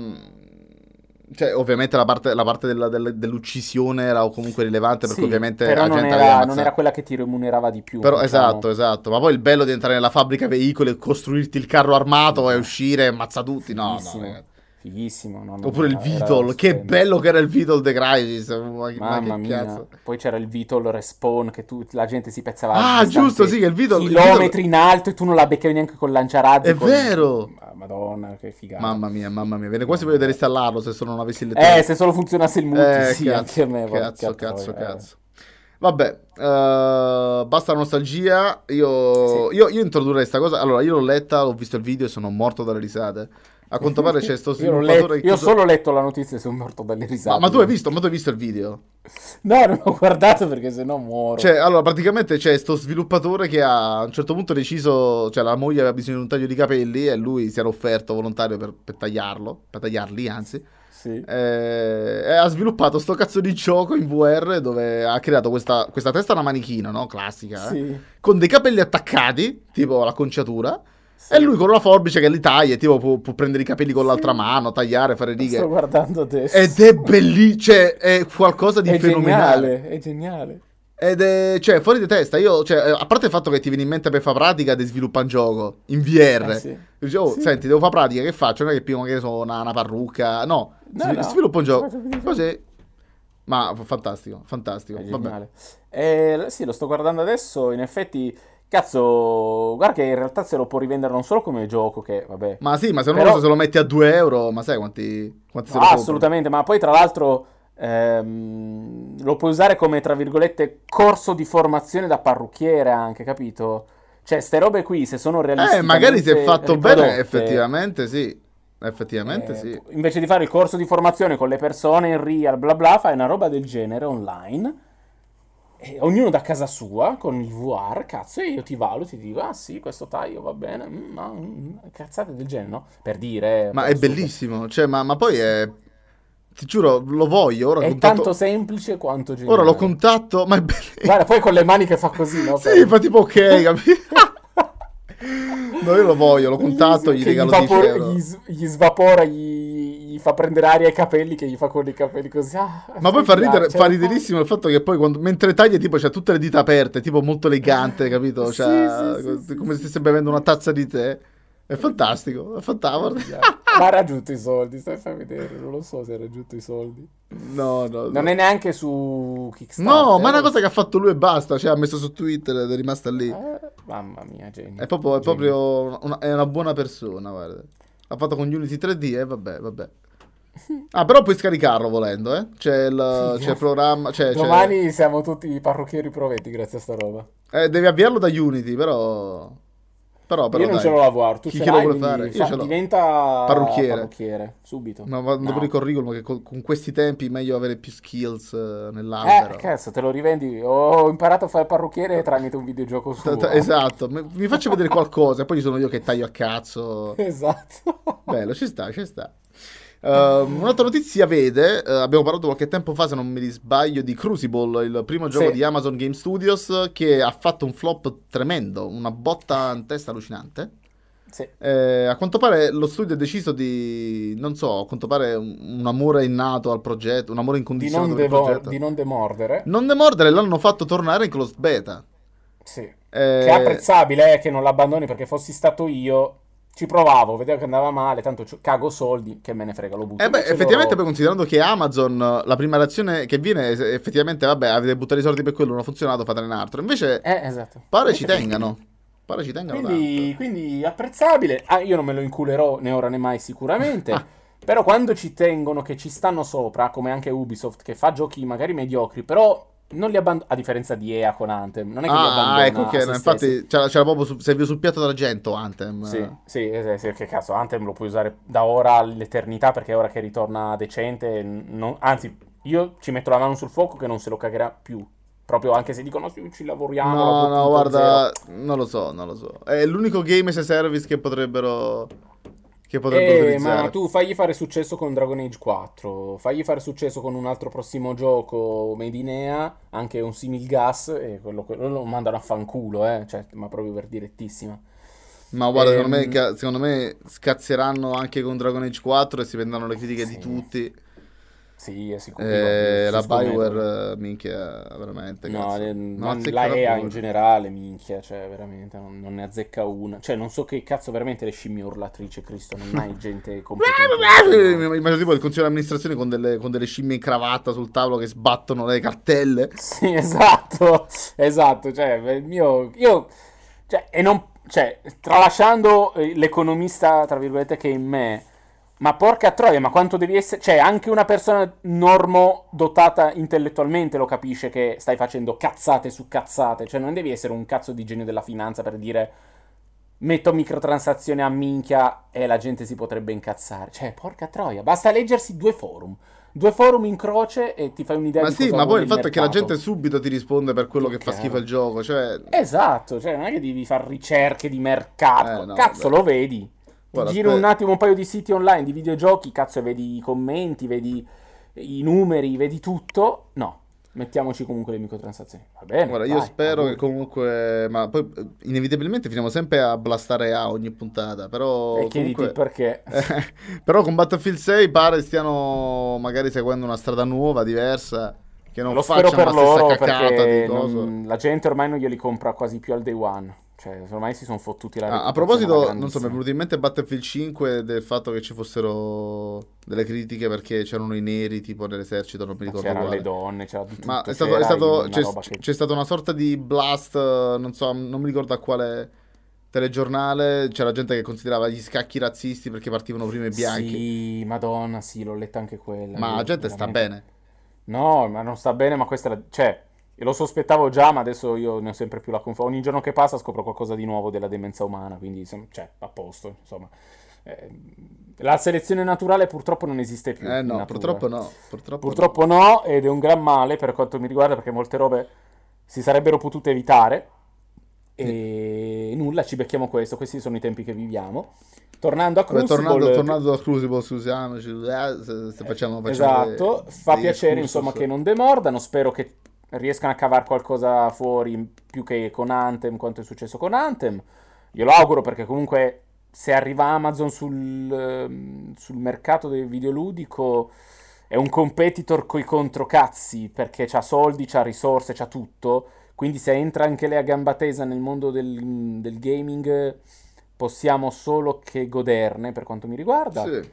S1: cioè, ovviamente la parte, la parte della, della, dell'uccisione era comunque rilevante perché
S2: sì,
S1: ovviamente
S2: però non era, non era, quella che ti remunerava di più.
S1: Però, diciamo. Esatto, esatto. Ma poi il bello di entrare nella fabbrica veicoli, costruirti il carro armato e uscire e ammazza tutti. No, no,
S2: Fighissimo. No,
S1: Oppure il Vitol, che bello che era il Vitol The Crisis. Ma,
S2: Mamma mia. Cazzo. Poi c'era il Vitol Respawn che tu, la gente si pezzava.
S1: Ah, giusto, sì, che il Vitol...
S2: Chilometri il Vitol... in alto e tu non la beccavi neanche con lanciarazzi.
S1: È
S2: con...
S1: vero!
S2: Madonna, che figata.
S1: Mamma mia, mamma mia. Viene quasi voglia di reinstallarlo se solo non avessi
S2: il Eh, se solo funzionasse il multi, eh, sì,
S1: cazzo,
S2: anche a me.
S1: Cazzo, cazzo, eh. cazzo. Vabbè, uh, basta la nostalgia. Io, sì. io, io introdurrei questa cosa. Allora, io l'ho letta, ho visto il video e sono morto dalle risate. A quanto pare c'è sto
S2: sviluppatore io, io ho solo letto la notizia e sono morto dalle risate.
S1: Ma, ma, tu hai visto, ma tu hai visto il video?
S2: No, non ho guardato perché sennò muoro.
S1: Cioè, allora, praticamente c'è sto sviluppatore che ha a un certo punto deciso, cioè la moglie aveva bisogno di un taglio di capelli e lui si era offerto volontario per, per tagliarlo, per tagliarli, anzi.
S2: Sì.
S1: Eh, e ha sviluppato sto cazzo di gioco in VR dove ha creato questa, questa testa da manichino, no? Classica, eh?
S2: sì.
S1: Con dei capelli attaccati, tipo l'acconciatura e lui con una forbice che li taglia, tipo può, può prendere i capelli con l'altra mano, tagliare, fare righe.
S2: Sto guardando adesso.
S1: Ed è bellissimo, cioè è qualcosa di
S2: è
S1: fenomenale.
S2: Geniale, è geniale.
S1: Ed è, cioè, fuori di testa. Io, cioè, a parte il fatto che ti viene in mente per fare pratica di sviluppare un gioco in VR. Eh sì. Dice, oh, sì. senti, devo fare pratica, che faccio? Non è che prima che so una, una parrucca. No, no, sv- no. sviluppo un gioco. Così. Ma fantastico, fantastico.
S2: È geniale. Eh, sì, lo sto guardando adesso. In effetti Cazzo, guarda che in realtà se lo può rivendere non solo come gioco, che vabbè.
S1: Ma sì, ma se non lo so, se lo metti a 2 euro, ma sai quanti, quanti
S2: no, Assolutamente, ma poi tra l'altro ehm, lo puoi usare come, tra virgolette, corso di formazione da parrucchiere anche, capito? Cioè, ste robe qui, se sono realistiche.
S1: Eh, magari se è fatto bene, effettivamente sì. Effettivamente eh, sì.
S2: Invece di fare il corso di formazione con le persone in real, bla bla, fai una roba del genere online e ognuno da casa sua con il VR, cazzo, e io ti valuto, ti dico, ah sì, questo taglio va bene, mm, no, mm, cazzate del genere, no? Per dire...
S1: Ma è bellissimo, cioè, ma, ma, poi è... Ti giuro, lo voglio. Ora
S2: è
S1: contatto...
S2: tanto semplice quanto geniale.
S1: Ora lo contatto, ma è bellissimo.
S2: Guarda, poi con le mani che fa così, no?
S1: sì, fa tipo ok, capito? no, io lo voglio, lo contatto, gli regalo gli, vapor-
S2: gli, gli svapora, gli gli fa prendere aria ai capelli che gli fa con i capelli così. Ah,
S1: Ma poi fa, ridere, fa riderissimo il fatto che poi quando, mentre taglia tipo c'ha tutte le dita aperte, tipo molto elegante, capito? Cioè, sì, sì, come se stesse bevendo una tazza di tè. È fantastico, è fantastico.
S2: Ma ha raggiunto i soldi, stai a vedere, non lo so se ha raggiunto i soldi.
S1: No, no,
S2: Non è neanche su Kickstarter.
S1: No, ma è una cosa che ha fatto lui e basta, cioè ha messo su Twitter ed è rimasta lì.
S2: Eh, mamma mia, genio.
S1: È proprio, è proprio una, è una buona persona, guarda. Ha fatto con Unity 3D e vabbè, vabbè. Ah, però puoi scaricarlo volendo, eh? C'è il, c'è il programma. C'è,
S2: Domani
S1: c'è...
S2: siamo tutti parrucchieri provetti grazie a sta roba.
S1: Eh, devi avviarlo da Unity, però. Però, però
S2: Io non
S1: dai.
S2: ce l'ho a tu
S1: Chi
S2: ce
S1: che lo vuole fare?
S2: Fa,
S1: Io
S2: diventa
S1: parrucchiere.
S2: parrucchiere subito.
S1: Ma no. dopo il curriculum che con, con, questi tempi è meglio avere più skills uh, nell'albero.
S2: Eh, cazzo, te lo rivendi. Ho imparato a fare parrucchiere tramite un videogioco su.
S1: Esatto, mi faccio vedere qualcosa, poi sono io che taglio a cazzo.
S2: Esatto.
S1: Bello, ci sta, ci sta. Uh, un'altra notizia vede, uh, abbiamo parlato qualche tempo fa, se non mi sbaglio, di Crucible, il primo gioco sì. di Amazon Game Studios che ha fatto un flop tremendo, una botta in testa allucinante.
S2: Sì.
S1: Eh, a quanto pare lo studio ha deciso di, non so, a quanto pare un, un amore innato al progetto, un amore incondizionato
S2: di non, devo- di non demordere.
S1: Non demordere, l'hanno fatto tornare in closed beta.
S2: Sì. Eh... Che è apprezzabile eh, che non l'abbandoni perché fossi stato io ci provavo, vedevo che andava male, tanto cago soldi, che me ne frega, lo butto.
S1: Eh beh, effettivamente loro... poi considerando che Amazon, la prima reazione che viene è effettivamente, vabbè, avete buttato i soldi per quello, non ha funzionato, fatene un altro. Invece,
S2: eh, esatto.
S1: pare Invece ci tengano. Pare ci tengano
S2: quindi, quindi apprezzabile. Ah, io non me lo inculerò né ora né mai sicuramente. però quando ci tengono, che ci stanno sopra, come anche Ubisoft, che fa giochi magari mediocri, però non li abbandona a differenza di EA con Anthem non è che ah, li abbandona
S1: ecco che infatti c'era, c'era, proprio su, serviva sul piatto d'argento Anthem
S2: sì, sì, sì, sì, che cazzo Anthem lo puoi usare da ora all'eternità perché è ora che ritorna decente non, anzi io ci metto la mano sul fuoco che non se lo cagherà più Proprio anche se dicono sì, ci lavoriamo.
S1: No, no,
S2: 2.0.
S1: guarda, non lo so, non lo so. È l'unico game as a service che potrebbero che potrebbero
S2: Eh,
S1: utilizzare.
S2: ma tu fagli fare successo con Dragon Age 4, fagli fare successo con un altro prossimo gioco Made in EA, anche un simil gas, e quello, quello lo mandano a fanculo, eh, cioè, ma proprio per direttissima.
S1: Ma guarda, secondo me,
S2: Ehm,
S1: secondo me scazzeranno anche con Dragon Age 4 e si prenderanno le critiche di
S2: Sì.
S1: tutti.
S2: Sì, è sicuro.
S1: Eh, la. Bioware, eh, minchia, veramente.
S2: No, le-
S1: Non
S2: la EA in generale, minchia, cioè veramente non, non ne azzecca una. Cioè non so che cazzo veramente le scimmie urlatrice, Cristo, non hai gente competente.
S1: Mi immagino tipo il consiglio di amministrazione con delle, con delle scimmie in cravatta sul tavolo che sbattono le cartelle.
S2: Sì, esatto, esatto, cioè, il mio, io, cioè, e non, cioè, tralasciando eh, l'economista, tra virgolette, che è in me, ma porca troia, ma quanto devi essere, cioè, anche una persona normo dotata intellettualmente lo capisce che stai facendo cazzate su cazzate, cioè, non devi essere un cazzo di genio della finanza per dire, metto microtransazioni a minchia e la gente si potrebbe incazzare, cioè, porca troia, basta leggersi due forum. Due forum in croce e ti fai un'idea
S1: Ma
S2: di
S1: sì, ma poi il fatto è che la
S2: mercato.
S1: gente subito ti risponde per quello
S2: Che
S1: che fa schifo il gioco. Cioè,
S2: Esatto, cioè non è che devi fare ricerche di mercato.
S1: Eh, no,
S2: cazzo,
S1: vabbè.
S2: lo vedi. Ti
S1: Guarda, aspetta.
S2: un attimo un paio di siti online di videogiochi, cazzo, e vedi i commenti, vedi i numeri, vedi tutto. No, mettiamoci comunque le microtransazioni. Va bene.
S1: Guarda, io
S2: vai,
S1: spero
S2: auguri.
S1: che comunque. Ma poi eh, inevitabilmente finiamo sempre a blastare A ogni puntata. Però.
S2: E chiediti
S1: comunque-
S2: perché.
S1: Però con Battlefield 6 pare stiano magari seguendo una strada nuova, diversa. Che non
S2: Lo spero per
S1: la stessa
S2: loro perché non- la gente ormai non glieli compra quasi più al day one. Cioè, ormai si sono fottuti la
S1: Ah, a proposito, non so, mi è venuto in mente Battlefield 5 del fatto che ci fossero delle critiche perché c'erano i neri tipo nell'esercito, non mi
S2: Ma
S1: ricordo
S2: c'erano
S1: quale.
S2: le donne, c'era tutto.
S1: Ma è stato, è stato- c'è,
S2: che-
S1: c'è stata una sorta di blast, non so, non mi ricordo a quale telegiornale, c'era gente che considerava gli scacchi razzisti perché partivano prima i bianchi.
S2: Sì, madonna, sì, l'ho letta anche quella.
S1: Ma la gente sta
S2: veramente.
S1: bene.
S2: No, ma non sta bene, ma questa è la... Cioè, lo sospettavo già, ma adesso io ne ho sempre più la conferma. Ogni giorno che passa scopro qualcosa di nuovo della demenza umana, quindi, cioè, a posto, insomma. Eh, la selezione naturale purtroppo non esiste più
S1: Eh no, purtroppo no. Purtroppo,
S2: Purtroppo no, ed è un gran male per quanto mi riguarda, perché molte robe si sarebbero potute evitare. E nulla, ci becchiamo questo. Questi sono i tempi che viviamo. Tornando a
S1: no.
S2: Crucible,
S1: tornando, tornando a Crucible, scusiamoci, eh, se, se facciamo, facciamo
S2: Esatto,
S1: dei-
S2: fa
S1: dei
S2: piacere
S1: excursus.
S2: insomma che non demordano, spero che riescano a cavare qualcosa fuori più che con Anthem, quanto è successo con Anthem. Glielo auguro perché comunque se arriva Amazon sul, ehm, sul mercato del videoludico è un competitor coi controcazzi perché c'ha soldi, c'ha risorse, c'ha tutto. Quindi se entra anche lei a gamba tesa nel mondo del, del gaming possiamo solo che goderne per quanto mi riguarda.
S1: Sì.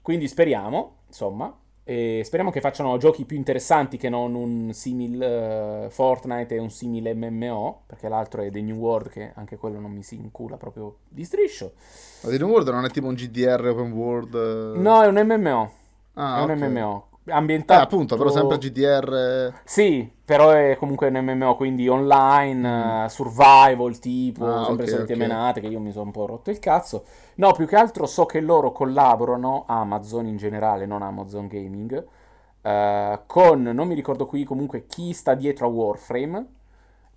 S2: Quindi speriamo, insomma, e speriamo che facciano giochi più interessanti che non un simil eh, Fortnite e un simile MMO, perché l'altro è The New World, che anche quello non mi si incula proprio di striscio.
S1: Ma The New World non è tipo un GDR open world? eh?
S2: No, è un MMO,
S1: Ah,
S2: è un. MMO.
S1: Eh,
S2: Ambientato...
S1: appunto, però sempre GDR.
S2: Sì, però è comunque un MMO, quindi online, eh, survival tipo,
S1: Mm. Ah,
S2: sempre
S1: ok,
S2: solite
S1: ok.
S2: menate che io mi sono un po' rotto il cazzo. No, più che altro so che loro collaborano, Amazon in generale, non Amazon Gaming, eh, con, non mi ricordo qui comunque chi sta dietro a Warframe,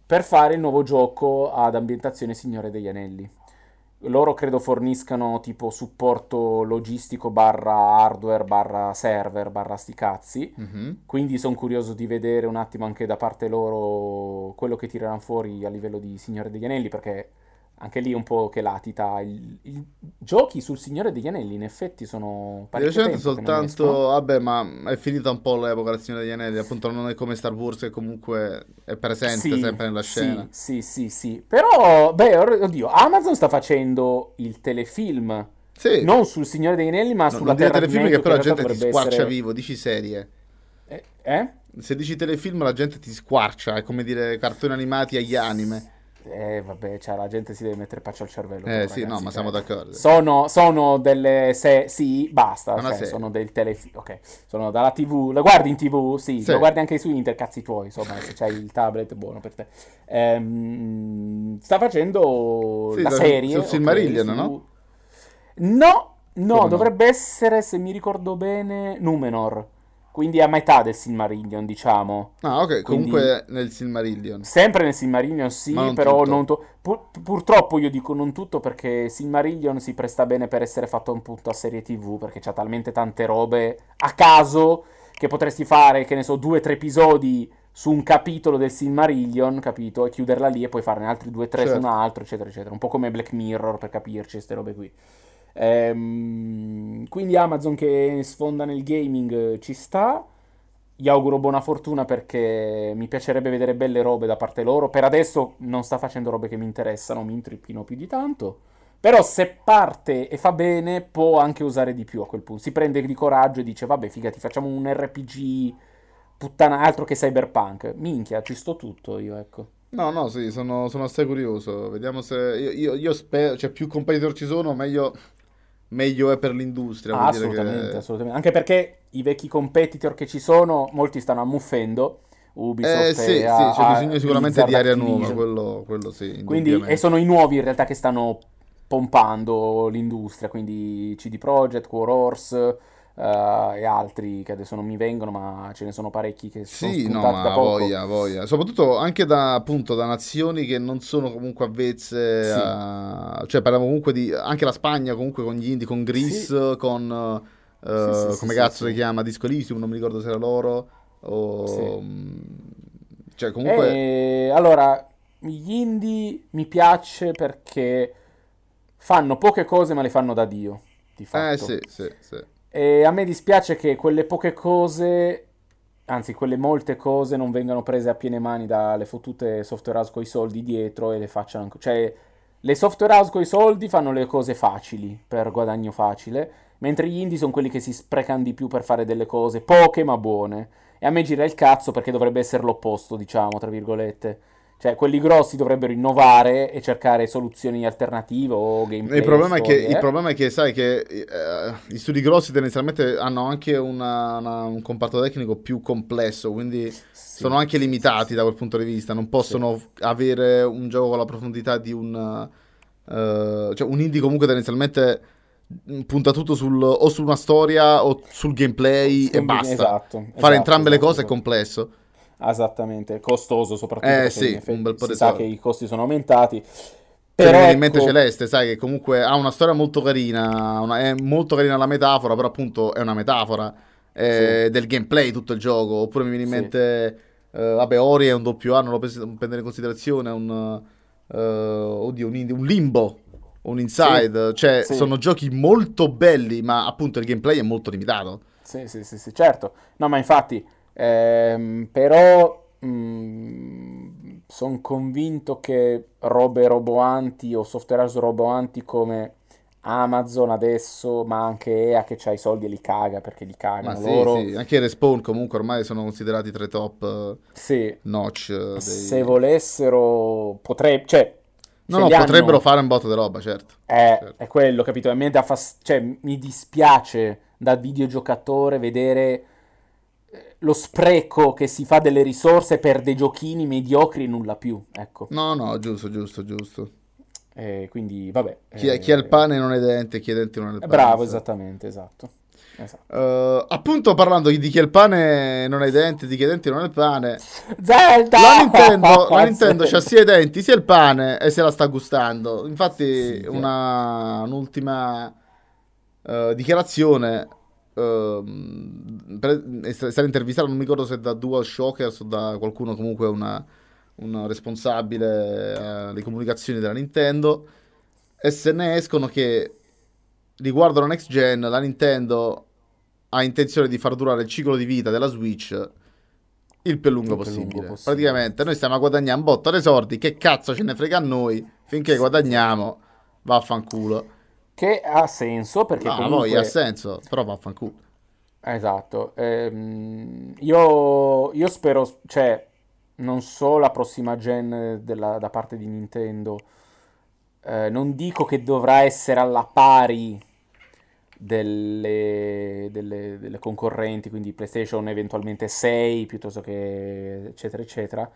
S2: per fare il nuovo gioco ad ambientazione Signore degli Anelli. Loro credo forniscano tipo supporto logistico barra hardware barra server barra sti cazzi.
S1: Mhm.
S2: Quindi sono curioso di vedere un attimo anche da parte loro quello che tireranno fuori a livello di Signore degli Anelli, perché anche lì un po' che latita. Il, il- giochi sul Signore degli Anelli in effetti sono
S1: Di
S2: parecchio
S1: recente
S2: che non
S1: soltanto, vabbè, ma è finita un po' l'epoca del Signore degli Anelli, appunto non è come Star Wars che comunque è presente
S2: Sì,
S1: sempre nella scena.
S2: Sì, sì, sì, sì. Però, beh, oddio, Amazon sta facendo il telefilm,
S1: Sì,
S2: non sul Signore degli Anelli, ma
S1: no,
S2: sulla
S1: non
S2: Terra di
S1: telefilm
S2: Mezzo,
S1: che però la gente ti squarcia
S2: essere-
S1: vivo, dici serie.
S2: Eh? Eh?
S1: Se dici telefilm la gente ti squarcia, è come dire cartoni animati agli anime.
S2: Eh, vabbè, cioè, la gente si deve mettere pace al cervello.
S1: Eh
S2: però,
S1: sì, no,
S2: ragazzi,
S1: ma siamo
S2: cioè,
S1: d'accordo.
S2: Sono, sono delle se- sì, basta, cioè, sono del telefilm, ok, sono dalla TV, lo guardi in TV? Sì,
S1: Sì.
S2: lo guardi anche su internet, cazzi tuoi, insomma, se c'hai il tablet buono per te. Ehm, sta facendo
S1: Sì,
S2: la serie,
S1: sul
S2: ok,
S1: Silmarillion,
S2: su-
S1: no?
S2: No, no,
S1: Come no?
S2: dovrebbe essere, se mi ricordo bene, Numenor. Quindi a metà del Silmarillion, diciamo.
S1: Ah, ok,
S2: Quindi-
S1: comunque nel Silmarillion.
S2: Sempre nel Silmarillion sì,
S1: non
S2: però
S1: tutto.
S2: non to- pur- purtroppo io dico non tutto perché Silmarillion si presta bene per essere fatto appunto a serie TV perché c'ha talmente tante robe a caso che potresti fare, che ne so, due o tre episodi su un capitolo del Silmarillion, capito? E chiuderla lì e poi farne altri due o tre su
S1: Certo.
S2: un altro, eccetera, eccetera. Un po' come Black Mirror per capirci, queste robe qui. Ehm, quindi Amazon che sfonda nel gaming eh, ci sta. Gli auguro buona fortuna perché mi piacerebbe vedere belle robe da parte loro. Per adesso non sta facendo robe che mi interessano, mi intrippino più di tanto. Però se parte e fa bene, può anche usare di più a quel punto. Si prende di coraggio e dice: Vabbè, figati, facciamo un RPG puttana altro che cyberpunk. Minchia, ci sto tutto io, ecco.
S1: No, no, sì, sono, sono assai curioso. Vediamo se... Io, io, io spero... Cioè, più competitor ci sono, meglio, meglio è per l'industria.
S2: Ah, assolutamente,
S1: che-
S2: assolutamente. Anche perché i vecchi competitor che ci sono, molti stanno ammuffendo. Ubisoft
S1: Eh, sì, sì,
S2: a-
S1: c'è
S2: a
S1: bisogno sicuramente
S2: Blizzard,
S1: di
S2: Activision.
S1: nuova, quello, quello sì,
S2: Quindi, e sono i nuovi in realtà che stanno pompando l'industria, quindi CD Projekt, War Horse eh, e altri che adesso non mi vengono, ma ce ne sono parecchi che sono
S1: Sì, no, ma
S2: da poco.
S1: voglia, voglia. Soprattutto anche da, appunto, da nazioni che non sono comunque avvezze
S2: Sì.
S1: a... Cioè, parliamo comunque di... Anche la Spagna comunque con gli indie, con Grease, con... eh,
S2: Sì, sì, sì,
S1: come
S2: sì,
S1: cazzo
S2: sì.
S1: si chiama? Disco Elysium, non mi ricordo se era loro. O...
S2: Sì.
S1: mm, Cioè, comunque...
S2: E, allora, gli indie mi piace perché fanno poche cose ma le fanno da Dio, di
S1: Eh,
S2: fatto.
S1: sì, sì, sì.
S2: E a me dispiace che quelle poche cose, anzi quelle molte cose, non vengano prese a piene mani dalle fottute software house con i soldi dietro e le facciano... Cioè, le software house con i soldi fanno le cose facili, per guadagno facile, mentre gli indie sono quelli che si sprecano di più per fare delle cose poche ma buone. E a me gira il cazzo perché dovrebbe essere l'opposto, diciamo, tra virgolette. Cioè, quelli grossi dovrebbero innovare e cercare soluzioni alternative o gameplay.
S1: Il problema, che, il
S2: eh.
S1: problema è che, sai, che eh, gli studi grossi tendenzialmente hanno anche una- una- un comparto tecnico più complesso, quindi
S2: Sì.
S1: sono anche limitati da quel punto di vista, non possono f- avere un gioco con la profondità di un... eh, cioè un indie comunque tendenzialmente mh, punta tutto sul, o su una storia o sul gameplay e
S2: Scambi-
S1: basta.
S2: esatto,
S1: Fare
S2: esatto,
S1: entrambe le
S2: esatto,
S1: cose è
S2: esatto.
S1: complesso.
S2: Esattamente, costoso soprattutto
S1: Eh, sì, un bel po'
S2: si
S1: di
S2: sa che i costi sono aumentati.
S1: Però
S2: Però
S1: viene in mente
S2: ecco,
S1: Celeste, sai che comunque ha una storia molto carina, una- è molto carina la metafora, però appunto è una metafora eh, del gameplay tutto il gioco. Oppure mi viene in
S2: Sì.
S1: mente, eh, vabbè, Ori è un doppio A, non lo prendere in considerazione, è un, eh, oddio, un, un limbo, un inside, cioè
S2: sì.
S1: sono giochi molto belli, ma appunto il gameplay è molto limitato.
S2: Sì, sì, sì, sì, certo. No, ma infatti, ehm, però sono convinto che robe roboanti o software house roboanti come Amazon adesso, ma anche EA che ha i soldi e li caga perché li
S1: Ma
S2: cagano
S1: sì,
S2: loro.
S1: sì, anche i Respawn comunque ormai sono considerati tra i top eh,
S2: Sì,
S1: notch eh, dei...
S2: se volessero, potrebbe, cioè,
S1: No, no,
S2: li hanno-
S1: potrebbero fare un botto di roba, certo.
S2: È,
S1: Certo.
S2: è quello, capito? A me dà fas- cioè, mi dispiace da videogiocatore vedere eh, lo spreco che si fa delle risorse per dei giochini mediocri e nulla più. Ecco.
S1: No, no, giusto, giusto, giusto.
S2: Eh, quindi, vabbè.
S1: Chi,
S2: eh,
S1: chi ha il pane non è dente, chi ha i denti non è il pane.
S2: Bravo, esattamente, esatto. Esatto.
S1: Eh, appunto parlando di chi ha il pane non ha i denti, di chi ha i denti non ha il pane.
S2: Zelda!
S1: La Nintendo, la Nintendo c'ha sia i denti sia il pane e se la sta gustando. Infatti,
S2: Sì,
S1: una, un'ultima eh, dichiarazione. Ehm, pre- è sta- è stata intervistata, non mi ricordo se da Dual Shockers o da qualcuno, comunque una, una responsabile eh, alle comunicazioni della Nintendo. E se ne escono che riguardo la next gen, la Nintendo ha intenzione di far durare il ciclo di vita della Switch il più lungo
S2: Il
S1: possibile.
S2: lungo possibile.
S1: Praticamente noi stiamo a guadagnare un botto di soldi, che cazzo ce ne frega a noi, finché guadagniamo, vaffanculo.
S2: Che ha senso perché
S1: No,
S2: comunque...
S1: poi ha senso, però vaffanculo.
S2: Esatto, ehm, io, io spero, cioè, non so la prossima gen della- da parte di Nintendo, eh, non dico che dovrà essere alla pari delle, delle- delle concorrenti, quindi PlayStation eventualmente 6 piuttosto che eccetera eccetera,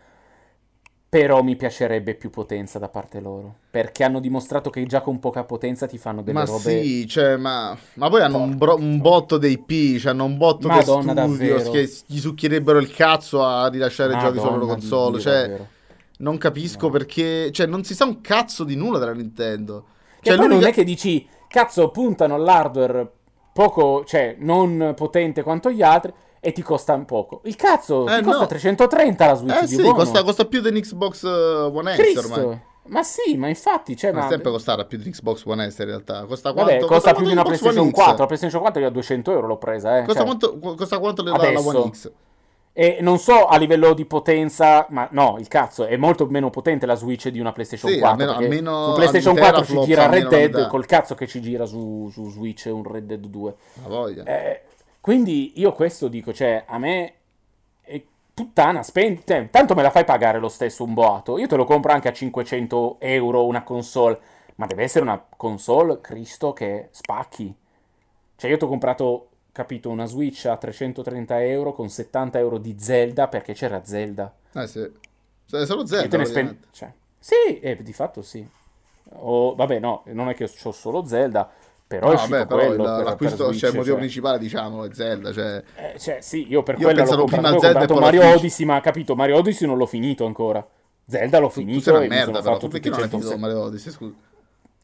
S2: Però mi piacerebbe più potenza da parte loro. Perché hanno dimostrato che già con poca potenza ti fanno delle
S1: Ma
S2: robe.
S1: sì, cioè, ma, ma poi hanno un, bro- un botto dei P, cioè hanno un botto
S2: Madonna,
S1: di studios che gli succhierebbero il cazzo a rilasciare giochi sulla loro
S2: Madonna
S1: console.
S2: Dio,
S1: Cioè,
S2: davvero.
S1: non capisco
S2: No.
S1: perché, cioè, non si sa un cazzo di nulla della Nintendo. Cioè,
S2: poi non è che dici, cazzo, puntano all'hardware poco, cioè non potente quanto gli altri e ti costa un poco. Il cazzo,
S1: Eh,
S2: ti costa
S1: no.
S2: 330 la Switch
S1: Eh
S2: di
S1: sì,
S2: buono.
S1: costa, costa più di un Xbox eh, One S
S2: Cristo.
S1: ormai.
S2: Ma sì, ma infatti, cioè,
S1: Ma
S2: ma...
S1: sempre costarà più di Xbox One S in realtà. Costa
S2: Vabbè,
S1: quanto?
S2: costa più di una
S1: quanto Xbox
S2: PlayStation
S1: One X?
S2: 4. La PlayStation 4 io a 200 euro l'ho presa, eh.
S1: Costa,
S2: cioè.
S1: quanto, qu- costa quanto la, la
S2: Adesso.
S1: One X?
S2: E non so a livello di potenza, ma no, il cazzo, è molto meno potente la Switch di una PlayStation
S1: Sì,
S2: 4.
S1: almeno- almeno
S2: su PlayStation
S1: di
S2: 4 ci gira Red Dead,
S1: la
S2: col cazzo che ci gira su, su Switch un Red Dead 2.
S1: La voglia.
S2: Eh, quindi io questo dico, cioè, a me è puttana, spendi, te- tanto me la fai pagare lo stesso un boato. Io te lo compro anche a 500 euro una console, ma deve essere una console, Cristo, che spacchi. Cioè, io ti ho comprato, capito, una Switch a 330 euro con 70 euro di Zelda perché c'era Zelda.
S1: Eh sì. Cioè, solo
S2: Io
S1: Zelda. praticamente.
S2: spendi. Cioè, sì, eh, di fatto sì. O, vabbè, no, non è che ho solo Zelda, però
S1: No, vabbè, però
S2: quello
S1: il- l'acquisto, cioè, il motivo
S2: cioè.
S1: principale, diciamo, è Zelda. Cioè,
S2: Eh, cioè, sì, io per
S1: Io
S2: quello
S1: pensavo
S2: comprato, ho
S1: Zelda
S2: comprato Mario. Odyssey, ma capito, Mario Odyssey non l'ho finito ancora. Zelda l'ho
S1: tu, tu
S2: finito
S1: sei una merda, però. Tu perché non hai finito
S2: 106.
S1: Mario Odyssey? Scusa.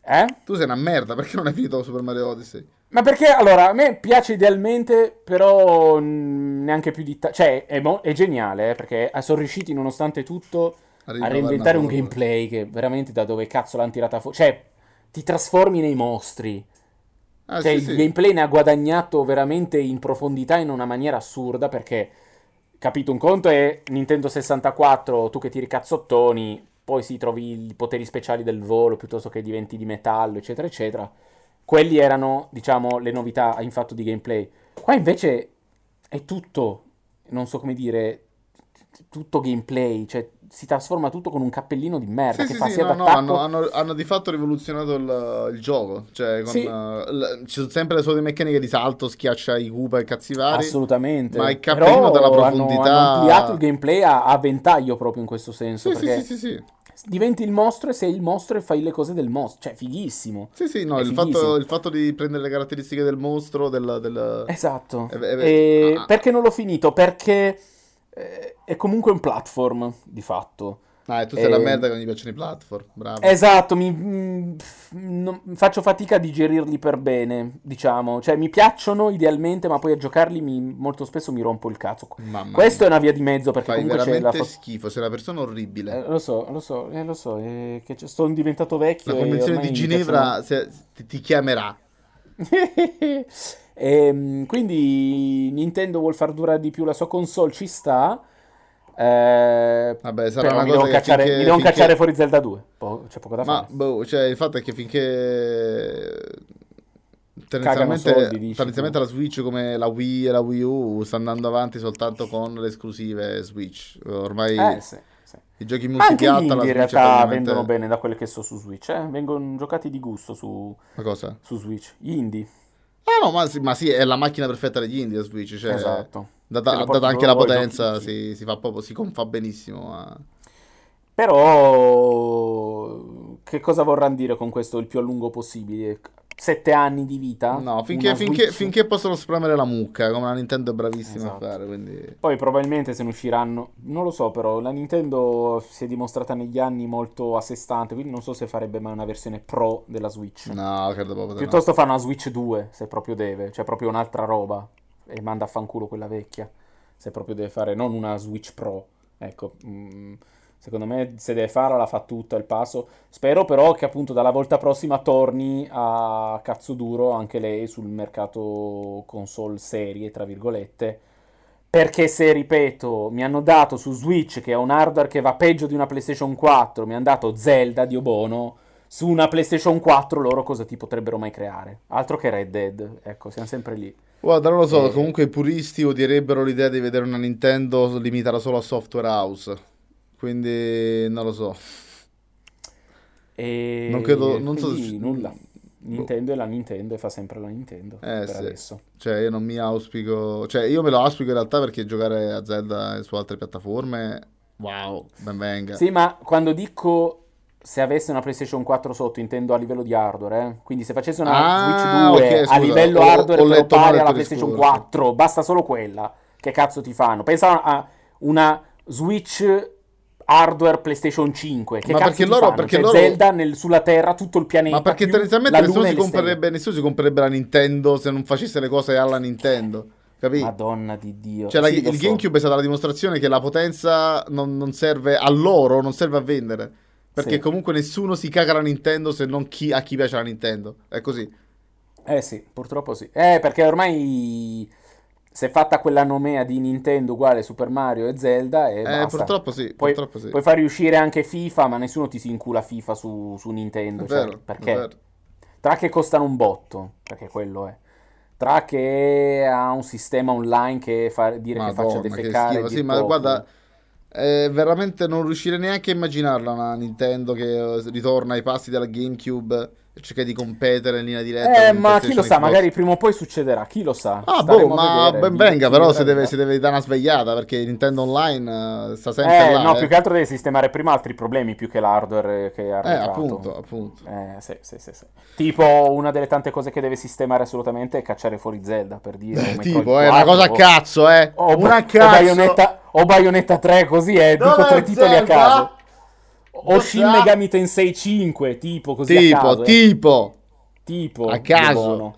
S2: Eh?
S1: Tu sei una merda, perché non hai finito Super Mario Odyssey?
S2: Ma perché, allora, a me piace idealmente, però neanche più di... ta- cioè, è, mo- è geniale, eh, perché sono riusciti, nonostante tutto, a reinventare un gameplay che veramente da dove cazzo l'hanno tirata fuori. Cioè, ti trasformi nei mostri.
S1: Ah,
S2: Cioè,
S1: sì,
S2: il
S1: sì.
S2: gameplay ne ha guadagnato veramente in profondità in una maniera assurda perché, capito, un conto è Nintendo 64, tu che tiri cazzottoni, poi si trovi i poteri speciali del volo piuttosto che diventi di metallo, eccetera, eccetera. Quelli erano, diciamo, le novità in fatto di gameplay. Qua invece è tutto, non so come dire, tutto gameplay, cioè si trasforma tutto con un cappellino di merda
S1: Sì,
S2: che
S1: sì,
S2: fa
S1: sì,
S2: sia
S1: no, no, hanno, hanno- hanno di fatto rivoluzionato il, il gioco. Cioè, con,
S2: Sì.
S1: eh, l- ci sono sempre le solite meccaniche di salto, schiaccia i Koopa e cazzi vari.
S2: Assolutamente.
S1: Ma il cappellino
S2: Però
S1: della
S2: hanno-
S1: profondità-
S2: Hanno, ampliato il gameplay a, a ventaglio proprio in questo senso.
S1: Sì, sì,
S2: perché
S1: sì, sì, sì.
S2: diventi il mostro e sei il mostro e fai le cose del mostro. Cioè, fighissimo.
S1: Sì, sì, no, il fatto, il fatto di prendere le caratteristiche del mostro, del... del-
S2: Esatto.
S1: Eh, beh,
S2: E
S1: ah.
S2: perché non l'ho finito? Perché è comunque un platform, di fatto.
S1: Ah, e tu sei la
S2: Eh,
S1: merda che non gli piacciono i platform, bravo.
S2: Esatto, mi, mm, pff, non- faccio fatica a digerirli per bene, diciamo. Cioè, mi piacciono idealmente, ma poi a giocarli mi- molto spesso mi rompo il cazzo.
S1: Mamma
S2: Questo è
S1: mia.
S2: una via di mezzo perché
S1: Fai
S2: comunque c'è la
S1: veramente
S2: fa-
S1: schifo, sei una persona orribile.
S2: Eh, lo so, lo so, eh, lo so, è che sono diventato vecchio
S1: la
S2: e
S1: convenzione di Ginevra se- ti, ti chiamerà.
S2: piacciono- Ehm, quindi Nintendo vuol far durare di più la sua console, ci sta. Eh,
S1: Vabbè, sarà una
S2: mi
S1: cosa che
S2: cacciare,
S1: finché-
S2: mi devono
S1: finché-
S2: cacciare fuori Zelda 2. Po- c'è poco da
S1: Ma
S2: fare.
S1: boh, cioè, il fatto è che finché tendenzialmente,
S2: soldi, dici,
S1: tendenzialmente la Switch come la Wii e la Wii U sta andando avanti soltanto con le esclusive Switch. Ormai
S2: Eh, sì, sì.
S1: i giochi
S2: Ma anche
S1: multipiatta
S2: indie in realtà
S1: praticamente-
S2: vendono bene da quelle che so su Switch, eh? Vengono giocati di gusto su,
S1: Ma cosa?
S2: su Switch. Gli indie,
S1: Ah no, ma sì, ma sì, è la macchina perfetta degli indie la Switch, cioè,
S2: esatto.
S1: data, data anche la potenza, si, si fa proprio, si confà benissimo. a-
S2: Però che cosa vorranno dire con questo il più a lungo possibile? Sette anni di vita?
S1: No, finché, finché, finché possono spremere la mucca, come la Nintendo è bravissima
S2: Esatto.
S1: a fare, quindi...
S2: Poi probabilmente se ne usciranno, non lo so però, la Nintendo si è dimostrata negli anni molto a sé stante, quindi non so se farebbe mai una versione pro della Switch.
S1: No, credo proprio di no.
S2: Piuttosto fa una Switch 2, se proprio deve, cioè proprio un'altra roba, e manda a fanculo quella vecchia, se proprio deve fare, non una Switch Pro. Ecco, mm, secondo me se deve farla la fa tutta il passo. Spero però che appunto dalla volta prossima torni a cazzo duro anche lei sul mercato console serie, tra virgolette. Perché se, ripeto, mi hanno dato su Switch, che è un hardware che va peggio di una PlayStation 4, mi hanno dato Zelda, Dio buono, su una PlayStation 4 loro cosa ti potrebbero mai creare? Altro che Red Dead, ecco, siamo sempre lì.
S1: Guarda, non lo so,
S2: Eh.
S1: comunque i puristi odierebbero l'idea di vedere una Nintendo limitata solo a software house. Quindi non lo so.
S2: E
S1: Non credo- non so se-
S2: nulla. Nintendo è la Nintendo e fa sempre la Nintendo
S1: Eh,
S2: per
S1: sì.
S2: adesso.
S1: Cioè, io non mi auspico. Cioè, io me lo auspico in realtà perché giocare a Zelda su altre piattaforme Wow, ben venga.
S2: Sì, ma quando dico se avesse una PlayStation 4 sotto, intendo a livello di hardware, eh? quindi se facesse una
S1: Ah,
S2: Switch 2
S1: ok,
S2: a
S1: scusa,
S2: livello
S1: ho-
S2: hardware
S1: ho
S2: però pari alla PlayStation
S1: discorso.
S2: 4, basta solo quella. Che cazzo ti fanno? Pensa a una Switch hardware PlayStation 5, che
S1: Ma perché loro-
S2: fanno?
S1: perché
S2: C'è
S1: loro-
S2: Zelda nel- sulla Terra, tutto il pianeta,
S1: Ma perché tendenzialmente
S2: la
S1: nessuno si, comprerebbe, nessuno si comprerebbe la Nintendo se non facesse le cose alla Nintendo. Capito?
S2: Madonna di Dio.
S1: Cioè, la-
S2: Sì, lo
S1: il
S2: so.
S1: GameCube è stata la dimostrazione che la potenza non, non serve a loro, non serve a vendere. Perché
S2: Sì.
S1: comunque nessuno si caga la Nintendo se non chi, a chi piace la Nintendo. È così.
S2: Eh sì, purtroppo sì. Eh, perché ormai è fatta quella nomea di Nintendo uguale Super Mario e Zelda e
S1: Eh, purtroppo sì.
S2: Puoi,
S1: purtroppo sì.
S2: puoi far riuscire anche FIFA, ma nessuno ti si incula FIFA su, su Nintendo.
S1: È
S2: cioè,
S1: vero,
S2: perché? Tra che costano un botto, perché quello è. Tra che ha un sistema online che fa dire che faccia
S1: Madonna, che schifo. Sì, ma guarda, eh, veramente non riuscirei neanche a immaginarla una Nintendo che eh, ritorna ai passi della GameCube cerca di competere in linea diretta.
S2: Eh, ma chi lo sa,
S1: Xbox.
S2: magari prima o poi succederà, chi lo sa.
S1: Ah,
S2: Staremo
S1: boh, ma
S2: vedere.
S1: ben venga, però si deve,
S2: vedrà.
S1: si deve dare una svegliata perché Nintendo Online eh, sta sempre
S2: Eh,
S1: là.
S2: no,
S1: eh.
S2: più che altro deve sistemare prima altri problemi più che l'hardware che ha
S1: Eh, appunto, appunto.
S2: Eh, sì, sì, sì, sì. Tipo, una delle tante cose che deve sistemare assolutamente è cacciare fuori Zelda, per dire. o Metroid
S1: tipo, è una
S2: 4,
S1: cosa a
S2: o-
S1: cazzo, eh.
S2: O,
S1: una
S2: o
S1: cazzo.
S2: Bayonetta, o Bayonetta 3, così è. Dico
S1: Dov'è
S2: tre titoli a
S1: Zelda?
S2: caso. O
S1: Dov'è?
S2: Shin Megami Tensei 5, tipo, così a
S1: Tipo,
S2: caso. eh.
S1: tipo.
S2: Tipo,
S1: a caso.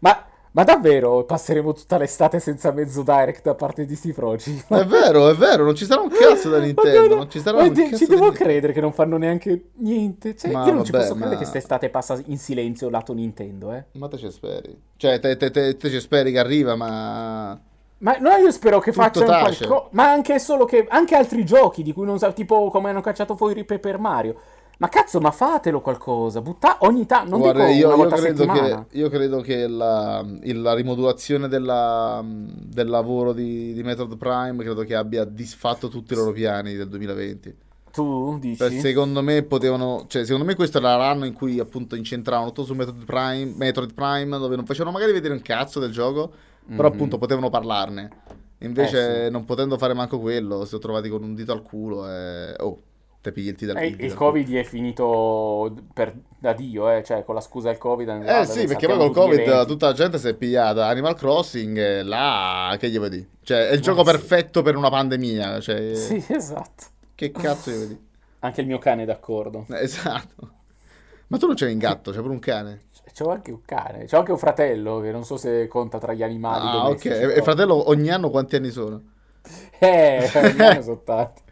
S2: Ma, ma davvero passeremo tutta l'estate senza mezzo direct da parte di Steve Rogi?
S1: È vero, è vero, non ci sarà un cazzo da Nintendo. Non ci sarà un
S2: de-
S1: cazzo
S2: ci devo
S1: Nintendo.
S2: credere che non fanno neanche niente. Cioè,
S1: Ma
S2: io non ci
S1: vabbè,
S2: posso credere
S1: ma-
S2: che quest'estate passa in silenzio lato Nintendo, eh.
S1: Ma te ci speri. Cioè, te, te, te, te ci speri che arriva, ma...
S2: Ma no, io spero che facciano qualcosa. Ma anche solo che. Anche altri giochi di cui non sa. Tipo come hanno cacciato fuori Paper Mario. Ma cazzo, ma fatelo qualcosa. Butta ogni tanto. Non
S1: Guarda,
S2: dico
S1: io,
S2: una
S1: io credo che, io credo che la, la rimodulazione della- del lavoro di, di Metroid Prime credo che abbia disfatto tutti i loro piani del 2020.
S2: Tu dici?
S1: Per- secondo me potevano, cioè secondo me questo era l'anno in cui appunto incentravano tutto su Metroid Prime, Metroid Prime dove non facevano magari vedere un cazzo del gioco, però
S2: Mhm.
S1: appunto potevano parlarne. Invece
S2: Eh, sì.
S1: non potendo fare manco quello, si sono trovati con un dito al culo e... Oh, te pigli il dito al
S2: Eh, il
S1: al
S2: Covid gli è finito per, da Dio, eh, cioè con la scusa del Covid.
S1: culo. Eh sì, perché poi col Covid tutta la gente si è pigliata Animal Crossing là, che gli vedi? Cioè è il gioco
S2: Eh, sì.
S1: perfetto per una pandemia, cioè
S2: Sì, esatto.
S1: che cazzo gli vedi?
S2: Anche il mio cane è d'accordo.
S1: Eh, Esatto. Ma tu non c'hai un gatto, c'è pure un cane.
S2: C'ho anche un cane. C'ho anche un fratello che non so se conta tra gli animali
S1: Ah, ok. E, fratello, ogni anno quanti anni sono?
S2: Eh, ogni anno sono tanti.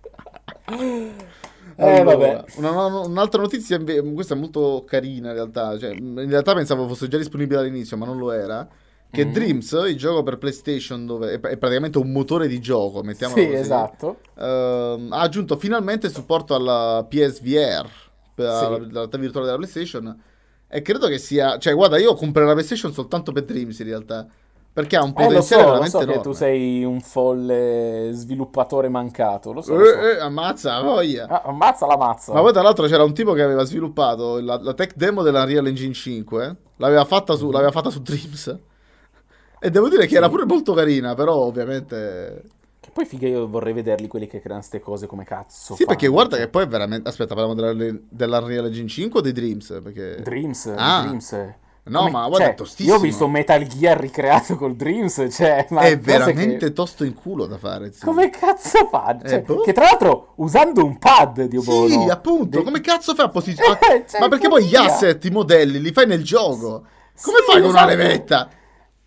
S2: Eh,
S1: Allora,
S2: vabbè.
S1: una- una- un'altra notizia, questa è molto carina in realtà. Cioè, in realtà pensavo fosse già disponibile all'inizio, ma non lo era. Che
S2: Mhm.
S1: Dreams, il gioco per PlayStation, dove è, è praticamente un motore di gioco, mettiamolo
S2: Sì,
S1: così,
S2: esatto.
S1: ehm, ha aggiunto finalmente supporto alla PSVR, per
S2: Sì.
S1: la, la realtà virtuale della PlayStation. E credo che sia. Cioè, guarda, io comprerò la PlayStation soltanto per Dreams in realtà. Perché ha un
S2: Eh, lo
S1: potenziale
S2: so, lo
S1: veramente
S2: so che
S1: enorme.
S2: tu sei un folle sviluppatore mancato, lo so,
S1: Eh,
S2: lo so.
S1: eh, ammazza, voglia.
S2: Ah, ammazza la mazza.
S1: Ma poi tra l'altro c'era un tipo che aveva sviluppato la, la tech demo dell'Unreal Engine 5, l'aveva fatta su, l'aveva fatta su Dreams. E devo dire che era pure molto carina, però ovviamente...
S2: Poi figa io vorrei vederli quelli che creano ste cose come cazzo.
S1: Sì, perché
S2: fanno,
S1: guarda
S2: cioè.
S1: che poi è veramente... Aspetta, parliamo della- dell'Unreal Engine 5 o dei Dreams? Perché...
S2: Dreams,
S1: Ah.
S2: Dreams.
S1: No,
S2: Come-
S1: ma guarda,
S2: cioè,
S1: è tostissimo.
S2: Io ho visto Metal Gear ricreato col Dreams, cioè,
S1: È veramente
S2: che-
S1: tosto in culo da fare. sì.
S2: Come cazzo fa? Cioè,
S1: Eh, boh.
S2: Che tra l'altro usando un pad, Dio
S1: Sì,
S2: buono.
S1: appunto,
S2: De-
S1: come cazzo fai a posizionare?
S2: Eh, cioè,
S1: ma perché poi gli
S2: follia.
S1: asset, i modelli, li fai nel gioco? Come
S2: Sì,
S1: fai con una
S2: esatto.
S1: levetta?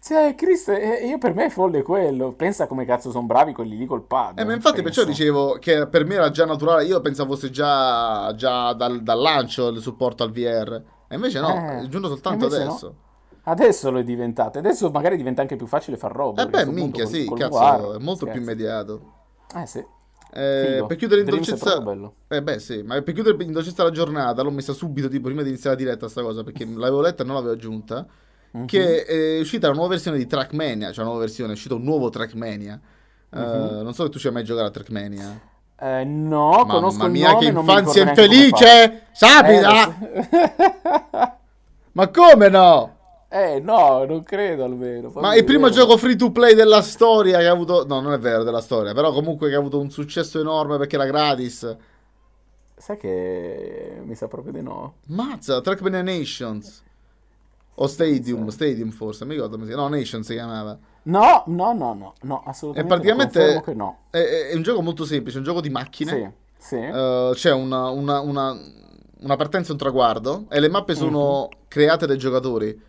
S2: Cioè, Cristo, eh, io per me è folle quello. Pensa come cazzo sono bravi quelli lì col pad.
S1: Eh, ma infatti perciò
S2: penso.
S1: dicevo che per me era già naturale, io pensavo fosse già, già dal, dal lancio il supporto al VR, e invece no,
S2: Eh,
S1: è giunto soltanto
S2: invece no.
S1: adesso.
S2: Adesso lo è diventato. Adesso magari diventa anche più facile far roba.
S1: Eh beh, minchia,
S2: punto
S1: sì,
S2: col-
S1: cazzo,
S2: col VR,
S1: è molto più
S2: scherzi.
S1: immediato.
S2: Eh sì.
S1: Eh, per chiudere in dolcezza... Eh beh sì, ma per chiudere in dolcezza la giornata l'ho messa subito, tipo prima di iniziare la diretta sta cosa, perché l'avevo letta e non l'avevo aggiunta,
S2: Mhm.
S1: che è uscita la nuova versione di Trackmania, cioè una nuova versione, è uscito un nuovo Trackmania. Eh,
S2: Mhm.
S1: non so se tu ci hai mai giocato a Trackmania.
S2: Eh, no, conosco
S1: Mamma
S2: il
S1: mia,
S2: nome,
S1: che infanzia infelice! Sapida!
S2: Eh, so.
S1: Ma come no?
S2: Eh, no, non credo almeno.
S1: Ma il primo gioco free to play della storia che ha avuto... No, non è vero della storia, però comunque che ha avuto un successo enorme perché era gratis.
S2: Sai che mi sa proprio di no.
S1: Mazza, Trackmania Nations. O Stadium, Stadium forse, mi ricordo come si chiama. No, Nation si chiamava.
S2: No, no, no, no, no, assolutamente.
S1: E praticamente
S2: no.
S1: È, è, un gioco molto semplice, un gioco di macchine.
S2: Sì, sì.
S1: Uh, c'è una, una, una, una, partenza e un traguardo e le mappe sono mm-hmm. create dai giocatori.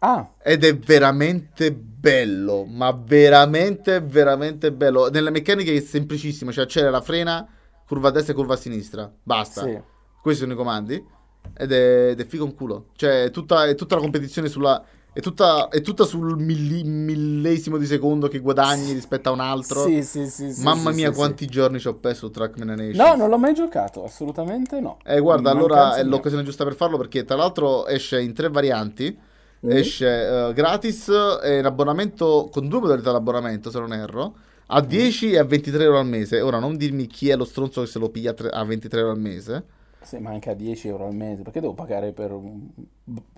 S2: Ah.
S1: Ed è veramente bello, ma veramente, veramente bello. Nelle meccaniche è semplicissimo, cioè accelera, frena, curva a destra e curva a sinistra. Basta.
S2: Sì.
S1: Questi sono i comandi. Ed è, ed è figo un culo. Cioè, è tutta, è tutta la competizione sulla. È tutta, è tutta sul milli, millesimo di secondo che guadagni rispetto a un altro.
S2: Sì, sì, sì. sì
S1: Mamma
S2: sì,
S1: mia,
S2: sì,
S1: quanti giorni ci ho perso Trackman Nation.
S2: No, non l'ho mai giocato, assolutamente no.
S1: Eh, guarda, allora è l'occasione giusta per farlo perché tra l'altro esce in tre varianti. Mm. Esce uh, gratis e in abbonamento con due modalità di abbonamento, se non erro. A 10 mm. e a 23 euro al mese. Ora non dirmi chi è lo stronzo che se lo piglia a 23 euro al mese.
S2: Sì, ma anche a 10 euro al mese, perché devo pagare per un,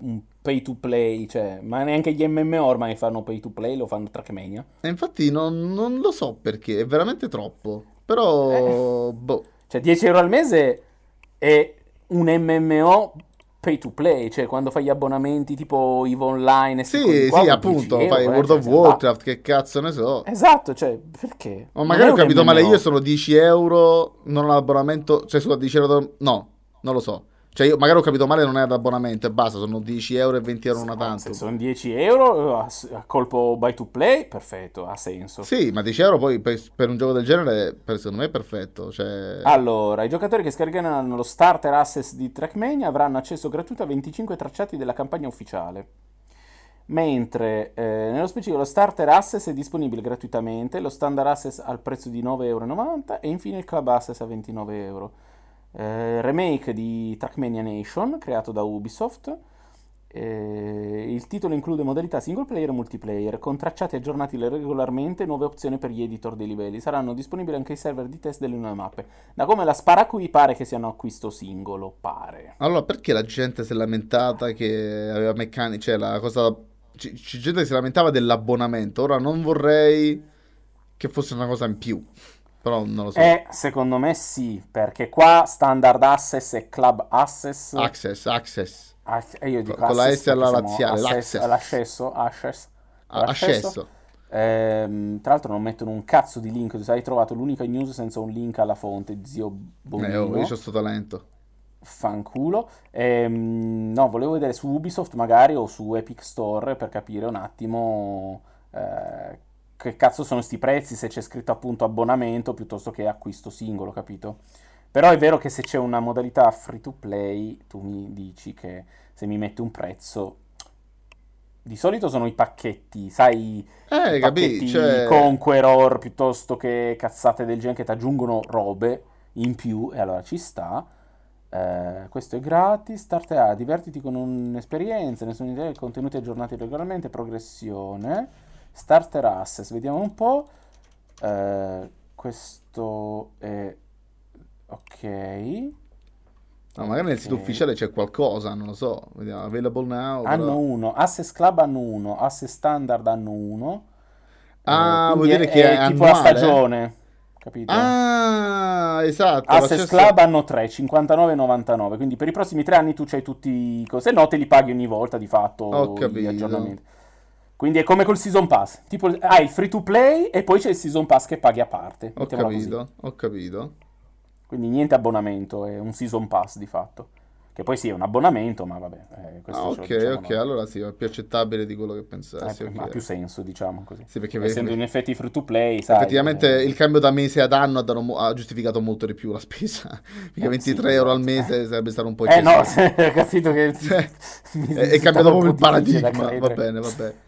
S2: un pay to play? Cioè, ma neanche gli MMO ormai fanno pay to play, lo fanno Trackmania.
S1: E infatti non, non lo so perché, è veramente troppo. Però,
S2: eh.
S1: boh.
S2: Cioè, 10 euro al mese è un MMO pay to play, cioè quando fai gli abbonamenti tipo EVE Online e
S1: Sì, sì, appunto, euro, fai eh, World of cioè, Warcraft, che cazzo ne so.
S2: Esatto, cioè, perché?
S1: Ma magari ho capito male, io sono 10 euro, non ho l'abbonamento, cioè scusa, 10 euro, no, non lo so. Cioè, io magari ho capito male, non è l'abbonamento e basta, sono 10 euro e 20 euro una tanto. Se
S2: sono 10 euro a colpo buy to play, perfetto, ha senso.
S1: Sì, ma 10 euro poi per, per un gioco del genere, per, secondo me è perfetto. Cioè...
S2: Allora, i giocatori che scaricano lo starter access di Trackmania avranno accesso gratuito a 25 tracciati della campagna ufficiale. Mentre eh, nello specifico lo starter access è disponibile gratuitamente, lo standard access al prezzo di 9,90 euro e infine il club access a 29 euro eh, remake di Trackmania Nation creato da Ubisoft. Eh, il titolo include modalità single player e multiplayer, con tracciati aggiornati regolarmente e nuove opzioni per gli editor dei livelli. Saranno disponibili anche i server di test delle nuove mappe. Da come la spara qui pare che siano acquisto singolo, pare.
S1: Allora, perché la gente si è lamentata che aveva meccanici, cioè la cosa... C- c'è gente si lamentava dell'abbonamento, ora non vorrei che fosse una cosa in più. Però non lo so.
S2: Eh, secondo me sì, perché qua standard access e club access.
S1: Access, access.
S2: Ah, io dico
S1: con, con la S alla laziale,
S2: l'accesso, l'accesso, access,
S1: accesso.
S2: Ehm, tra l'altro non mettono un cazzo di link, hai trovato l'unica news senza un link alla fonte, zio Bonino.
S1: Eh, oh, io ho sto talento.
S2: Fanculo. Ehm, no, volevo vedere su Ubisoft magari o su Epic Store per capire un attimo eh, che cazzo sono sti prezzi se c'è scritto appunto abbonamento piuttosto che acquisto singolo, capito? Però è vero che se c'è una modalità free to play, tu mi dici che se mi metti un prezzo di solito sono i pacchetti, sai,
S1: eh,
S2: i pacchetti cioè... Conqueror piuttosto che cazzate del genere che ti aggiungono robe in più e allora ci sta. Eh, questo è gratis, start A, divertiti con un'esperienza, nessuna idea, contenuti aggiornati regolarmente, progressione. Starter Access, vediamo un po'. Eh, questo è ok.
S1: No, magari nel sito ufficiale c'è qualcosa, non lo so. Vediamo, available now.
S2: Hanno però... uno, Access Club hanno uno, Access Standard hanno uno.
S1: Ah, eh, vuol dire è, che è, è
S2: tipo a stagione. Capito?
S1: Ah, esatto.
S2: Access Club hanno 3, 59,99. Quindi per i prossimi tre anni tu c'hai tutti i cose. No, te li paghi ogni volta di fatto.
S1: Ho capito.
S2: Quindi è come col Season Pass. Tipo, hai il free to play e poi c'è il Season Pass che paghi a parte.
S1: Ho capito, così. ho capito.
S2: Quindi niente abbonamento, è un Season Pass di fatto. Che poi sì, è un abbonamento, ma vabbè.
S1: Eh, ah, ok, diciamo ok, no. allora sì, è più accettabile di quello che pensassi.
S2: Eh, okay. Ha più senso, diciamo così.
S1: Sì, perché
S2: Essendo in effetti free to play, sai,
S1: Effettivamente eh... il cambio da mese ad anno ha, giustificato molto di più la spesa. Perché eh, 23 sì, euro al esatto. mese sarebbe stato un po'
S2: eccessivo. Eh no, ho capito che...
S1: Cioè, è, è cambiato proprio il paradigma. Va bene, va bene.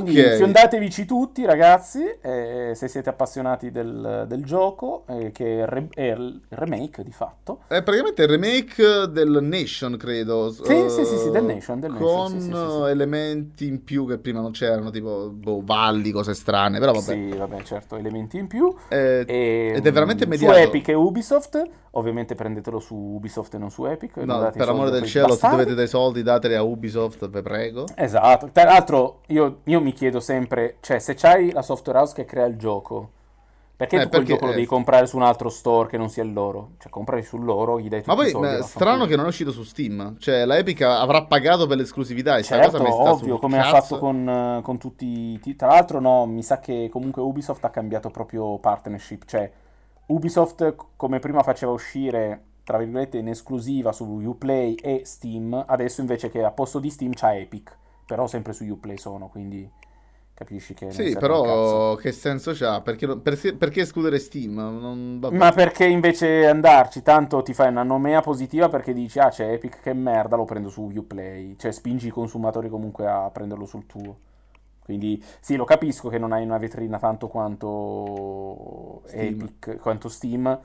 S2: Quindi
S1: Ok.
S2: fiondatevici tutti, ragazzi, eh, se siete appassionati del, del gioco, eh, che è il, re- è il remake di fatto.
S1: È praticamente il remake del Nation, credo.
S2: Sì,
S1: eh,
S2: sì, sì, sì, del Nation, del Nation,
S1: Con
S2: sì, sì, sì,
S1: eh, elementi in più che prima non c'erano, tipo boh, valli, cose strane. Però vabbè.
S2: Sì, vabbè, certo, elementi in più.
S1: Eh,
S2: E,
S1: ed è veramente immediato.
S2: Su Epic e Ubisoft, ovviamente prendetelo su Ubisoft e non su Epic.
S1: No, per amore del cielo, se
S2: bastardi.
S1: dovete dei soldi, dateli a Ubisoft, vi prego.
S2: Esatto, tra l'altro io, io mi chiedo sempre, cioè se c'hai la software house che crea il gioco, perché
S1: Eh,
S2: tu quel
S1: perché-
S2: gioco lo
S1: eh.
S2: devi comprare su un altro store che non sia il loro? Cioè comprali sul loro, gli dai tutti
S1: Ma poi
S2: i soldi.
S1: è
S2: vaffanculo.
S1: strano che non è uscito su Steam. Cioè, la Epic avrà pagato per l'esclusività. E
S2: Certo,
S1: cosa mi sta
S2: ovvio, come ha
S1: cazzo.
S2: fatto con, eh, con tutti i Tra l'altro no, mi sa che comunque Ubisoft ha cambiato proprio partnership, cioè Ubisoft come prima faceva uscire, tra virgolette, in esclusiva su Uplay e Steam, adesso invece che a posto di Steam c'ha Epic, però sempre su Uplay sono, quindi capisci che...
S1: Sì, però che senso c'ha? Perché, perché, perché escludere Steam? Non.
S2: Ma perché invece andarci, tanto ti fai una nomea positiva perché dici, ah c'è Epic che merda, lo prendo su Uplay, cioè spingi i consumatori comunque a prenderlo sul tuo. Quindi sì, lo capisco che non hai una vetrina tanto quanto
S1: Steam.
S2: Epic, quanto Steam,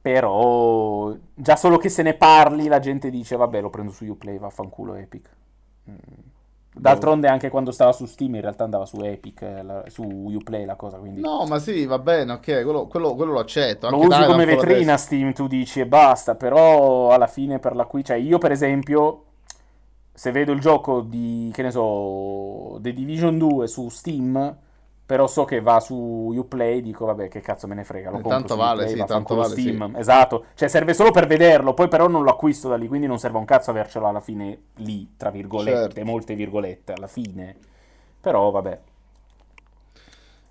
S2: però già solo che se ne parli la gente dice, vabbè lo prendo su Uplay, vaffanculo Epic. D'altronde anche quando stava su Steam in realtà andava su Epic, eh, la- su Uplay la cosa, quindi...
S1: No, ma sì, va bene, ok, quello, quello- quello lo accetto.
S2: Lo usi come vetrina. Steam, tu dici e basta, però alla fine per l'acquisto, cioè io per esempio, se vedo il gioco di, che ne so, The Division 2 su Steam, però so che va su Uplay, dico vabbè che cazzo me ne frega, lo
S1: Eh,
S2: compro
S1: tanto vale,
S2: Uplay,
S1: sì, tanto vale,
S2: Steam, esatto, cioè serve solo per vederlo, poi però non lo acquisto da lì, quindi non serve un cazzo avercelo alla fine lì, tra virgolette,
S1: Certo.
S2: molte virgolette alla fine, però vabbè.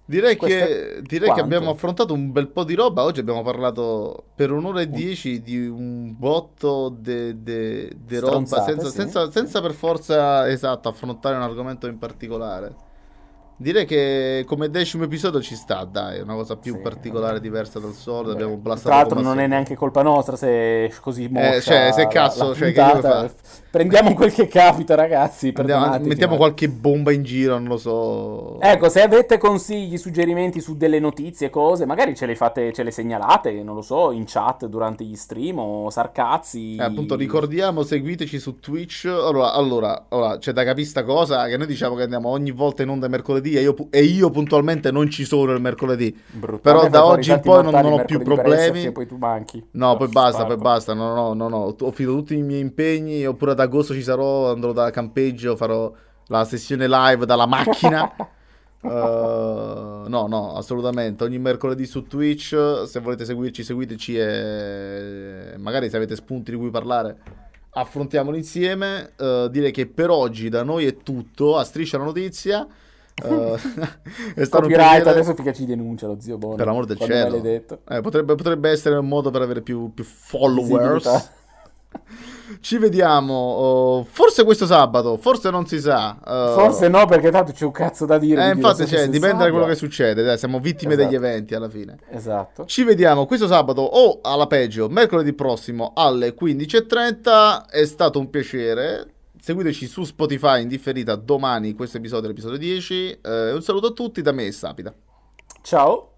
S1: Direi, che, direi che abbiamo affrontato un bel po' di roba. Oggi abbiamo parlato per un'ora e dieci di un botto di roba senza,
S2: sì,
S1: senza-
S2: sì.
S1: senza per forza esatto affrontare un argomento in particolare. Direi che come decimo episodio ci sta, dai, è una cosa più
S2: Sì,
S1: particolare,
S2: vabbè.
S1: diversa dal solito. Abbiamo
S2: Tra
S1: blastato
S2: l'altro
S1: come
S2: non è neanche colpa nostra se così moscia
S1: cioè, se
S2: la-
S1: cazzo,
S2: la
S1: cioè, che
S2: puntata. Prendiamo quel che capita, ragazzi.
S1: Andiamo- mettiamo
S2: ma-
S1: qualche bomba in giro, non lo so.
S2: Ecco, se avete consigli, suggerimenti su delle notizie, cose, magari ce le fate, ce le segnalate, non lo so, in chat durante gli stream o sarcazzi.
S1: Eh, appunto, ricordiamo, seguiteci su Twitch. Allora, allora, allora, c'è da capire sta cosa che noi diciamo che andiamo ogni volta in onda mercoledì e io, e io puntualmente non ci sono il mercoledì.
S2: Brutto.
S1: Però da oggi in poi non- non ho più
S2: mercoledì
S1: problemi.
S2: poi manchi.
S1: No, poi basta, poi basta. No, no, no, no. Ho finito tutti i miei impegni. Oppure ad agosto ci sarò, andrò da campeggio, farò la sessione live dalla macchina. Uh, no, no, assolutamente. Ogni mercoledì su Twitch. Se volete seguirci, seguiteci e magari se avete spunti di cui parlare, affrontiamolo insieme. Uh, direi che per oggi da noi è tutto. A striscia la notizia. Uh, è stato
S2: Copyright, adesso finché ci denuncia lo zio Bono.
S1: Per l'amor del cielo. Eh, potrebbe, potrebbe essere un modo per avere più, più followers. Ci vediamo. oh, forse questo sabato, forse non si sa. uh,
S2: Forse no, perché tanto c'è un cazzo da dire.
S1: eh, infatti, cioè, dipende da quello che succede. Dai, siamo vittime
S2: Esatto.
S1: degli eventi alla fine.
S2: Esatto.
S1: Ci vediamo questo sabato o alla peggio, mercoledì prossimo alle 15.30. È stato un piacere. Seguiteci su Spotify in differita domani. Questo episodio l'episodio 10. Eh, un saluto a tutti da me e Sapita.
S2: Ciao.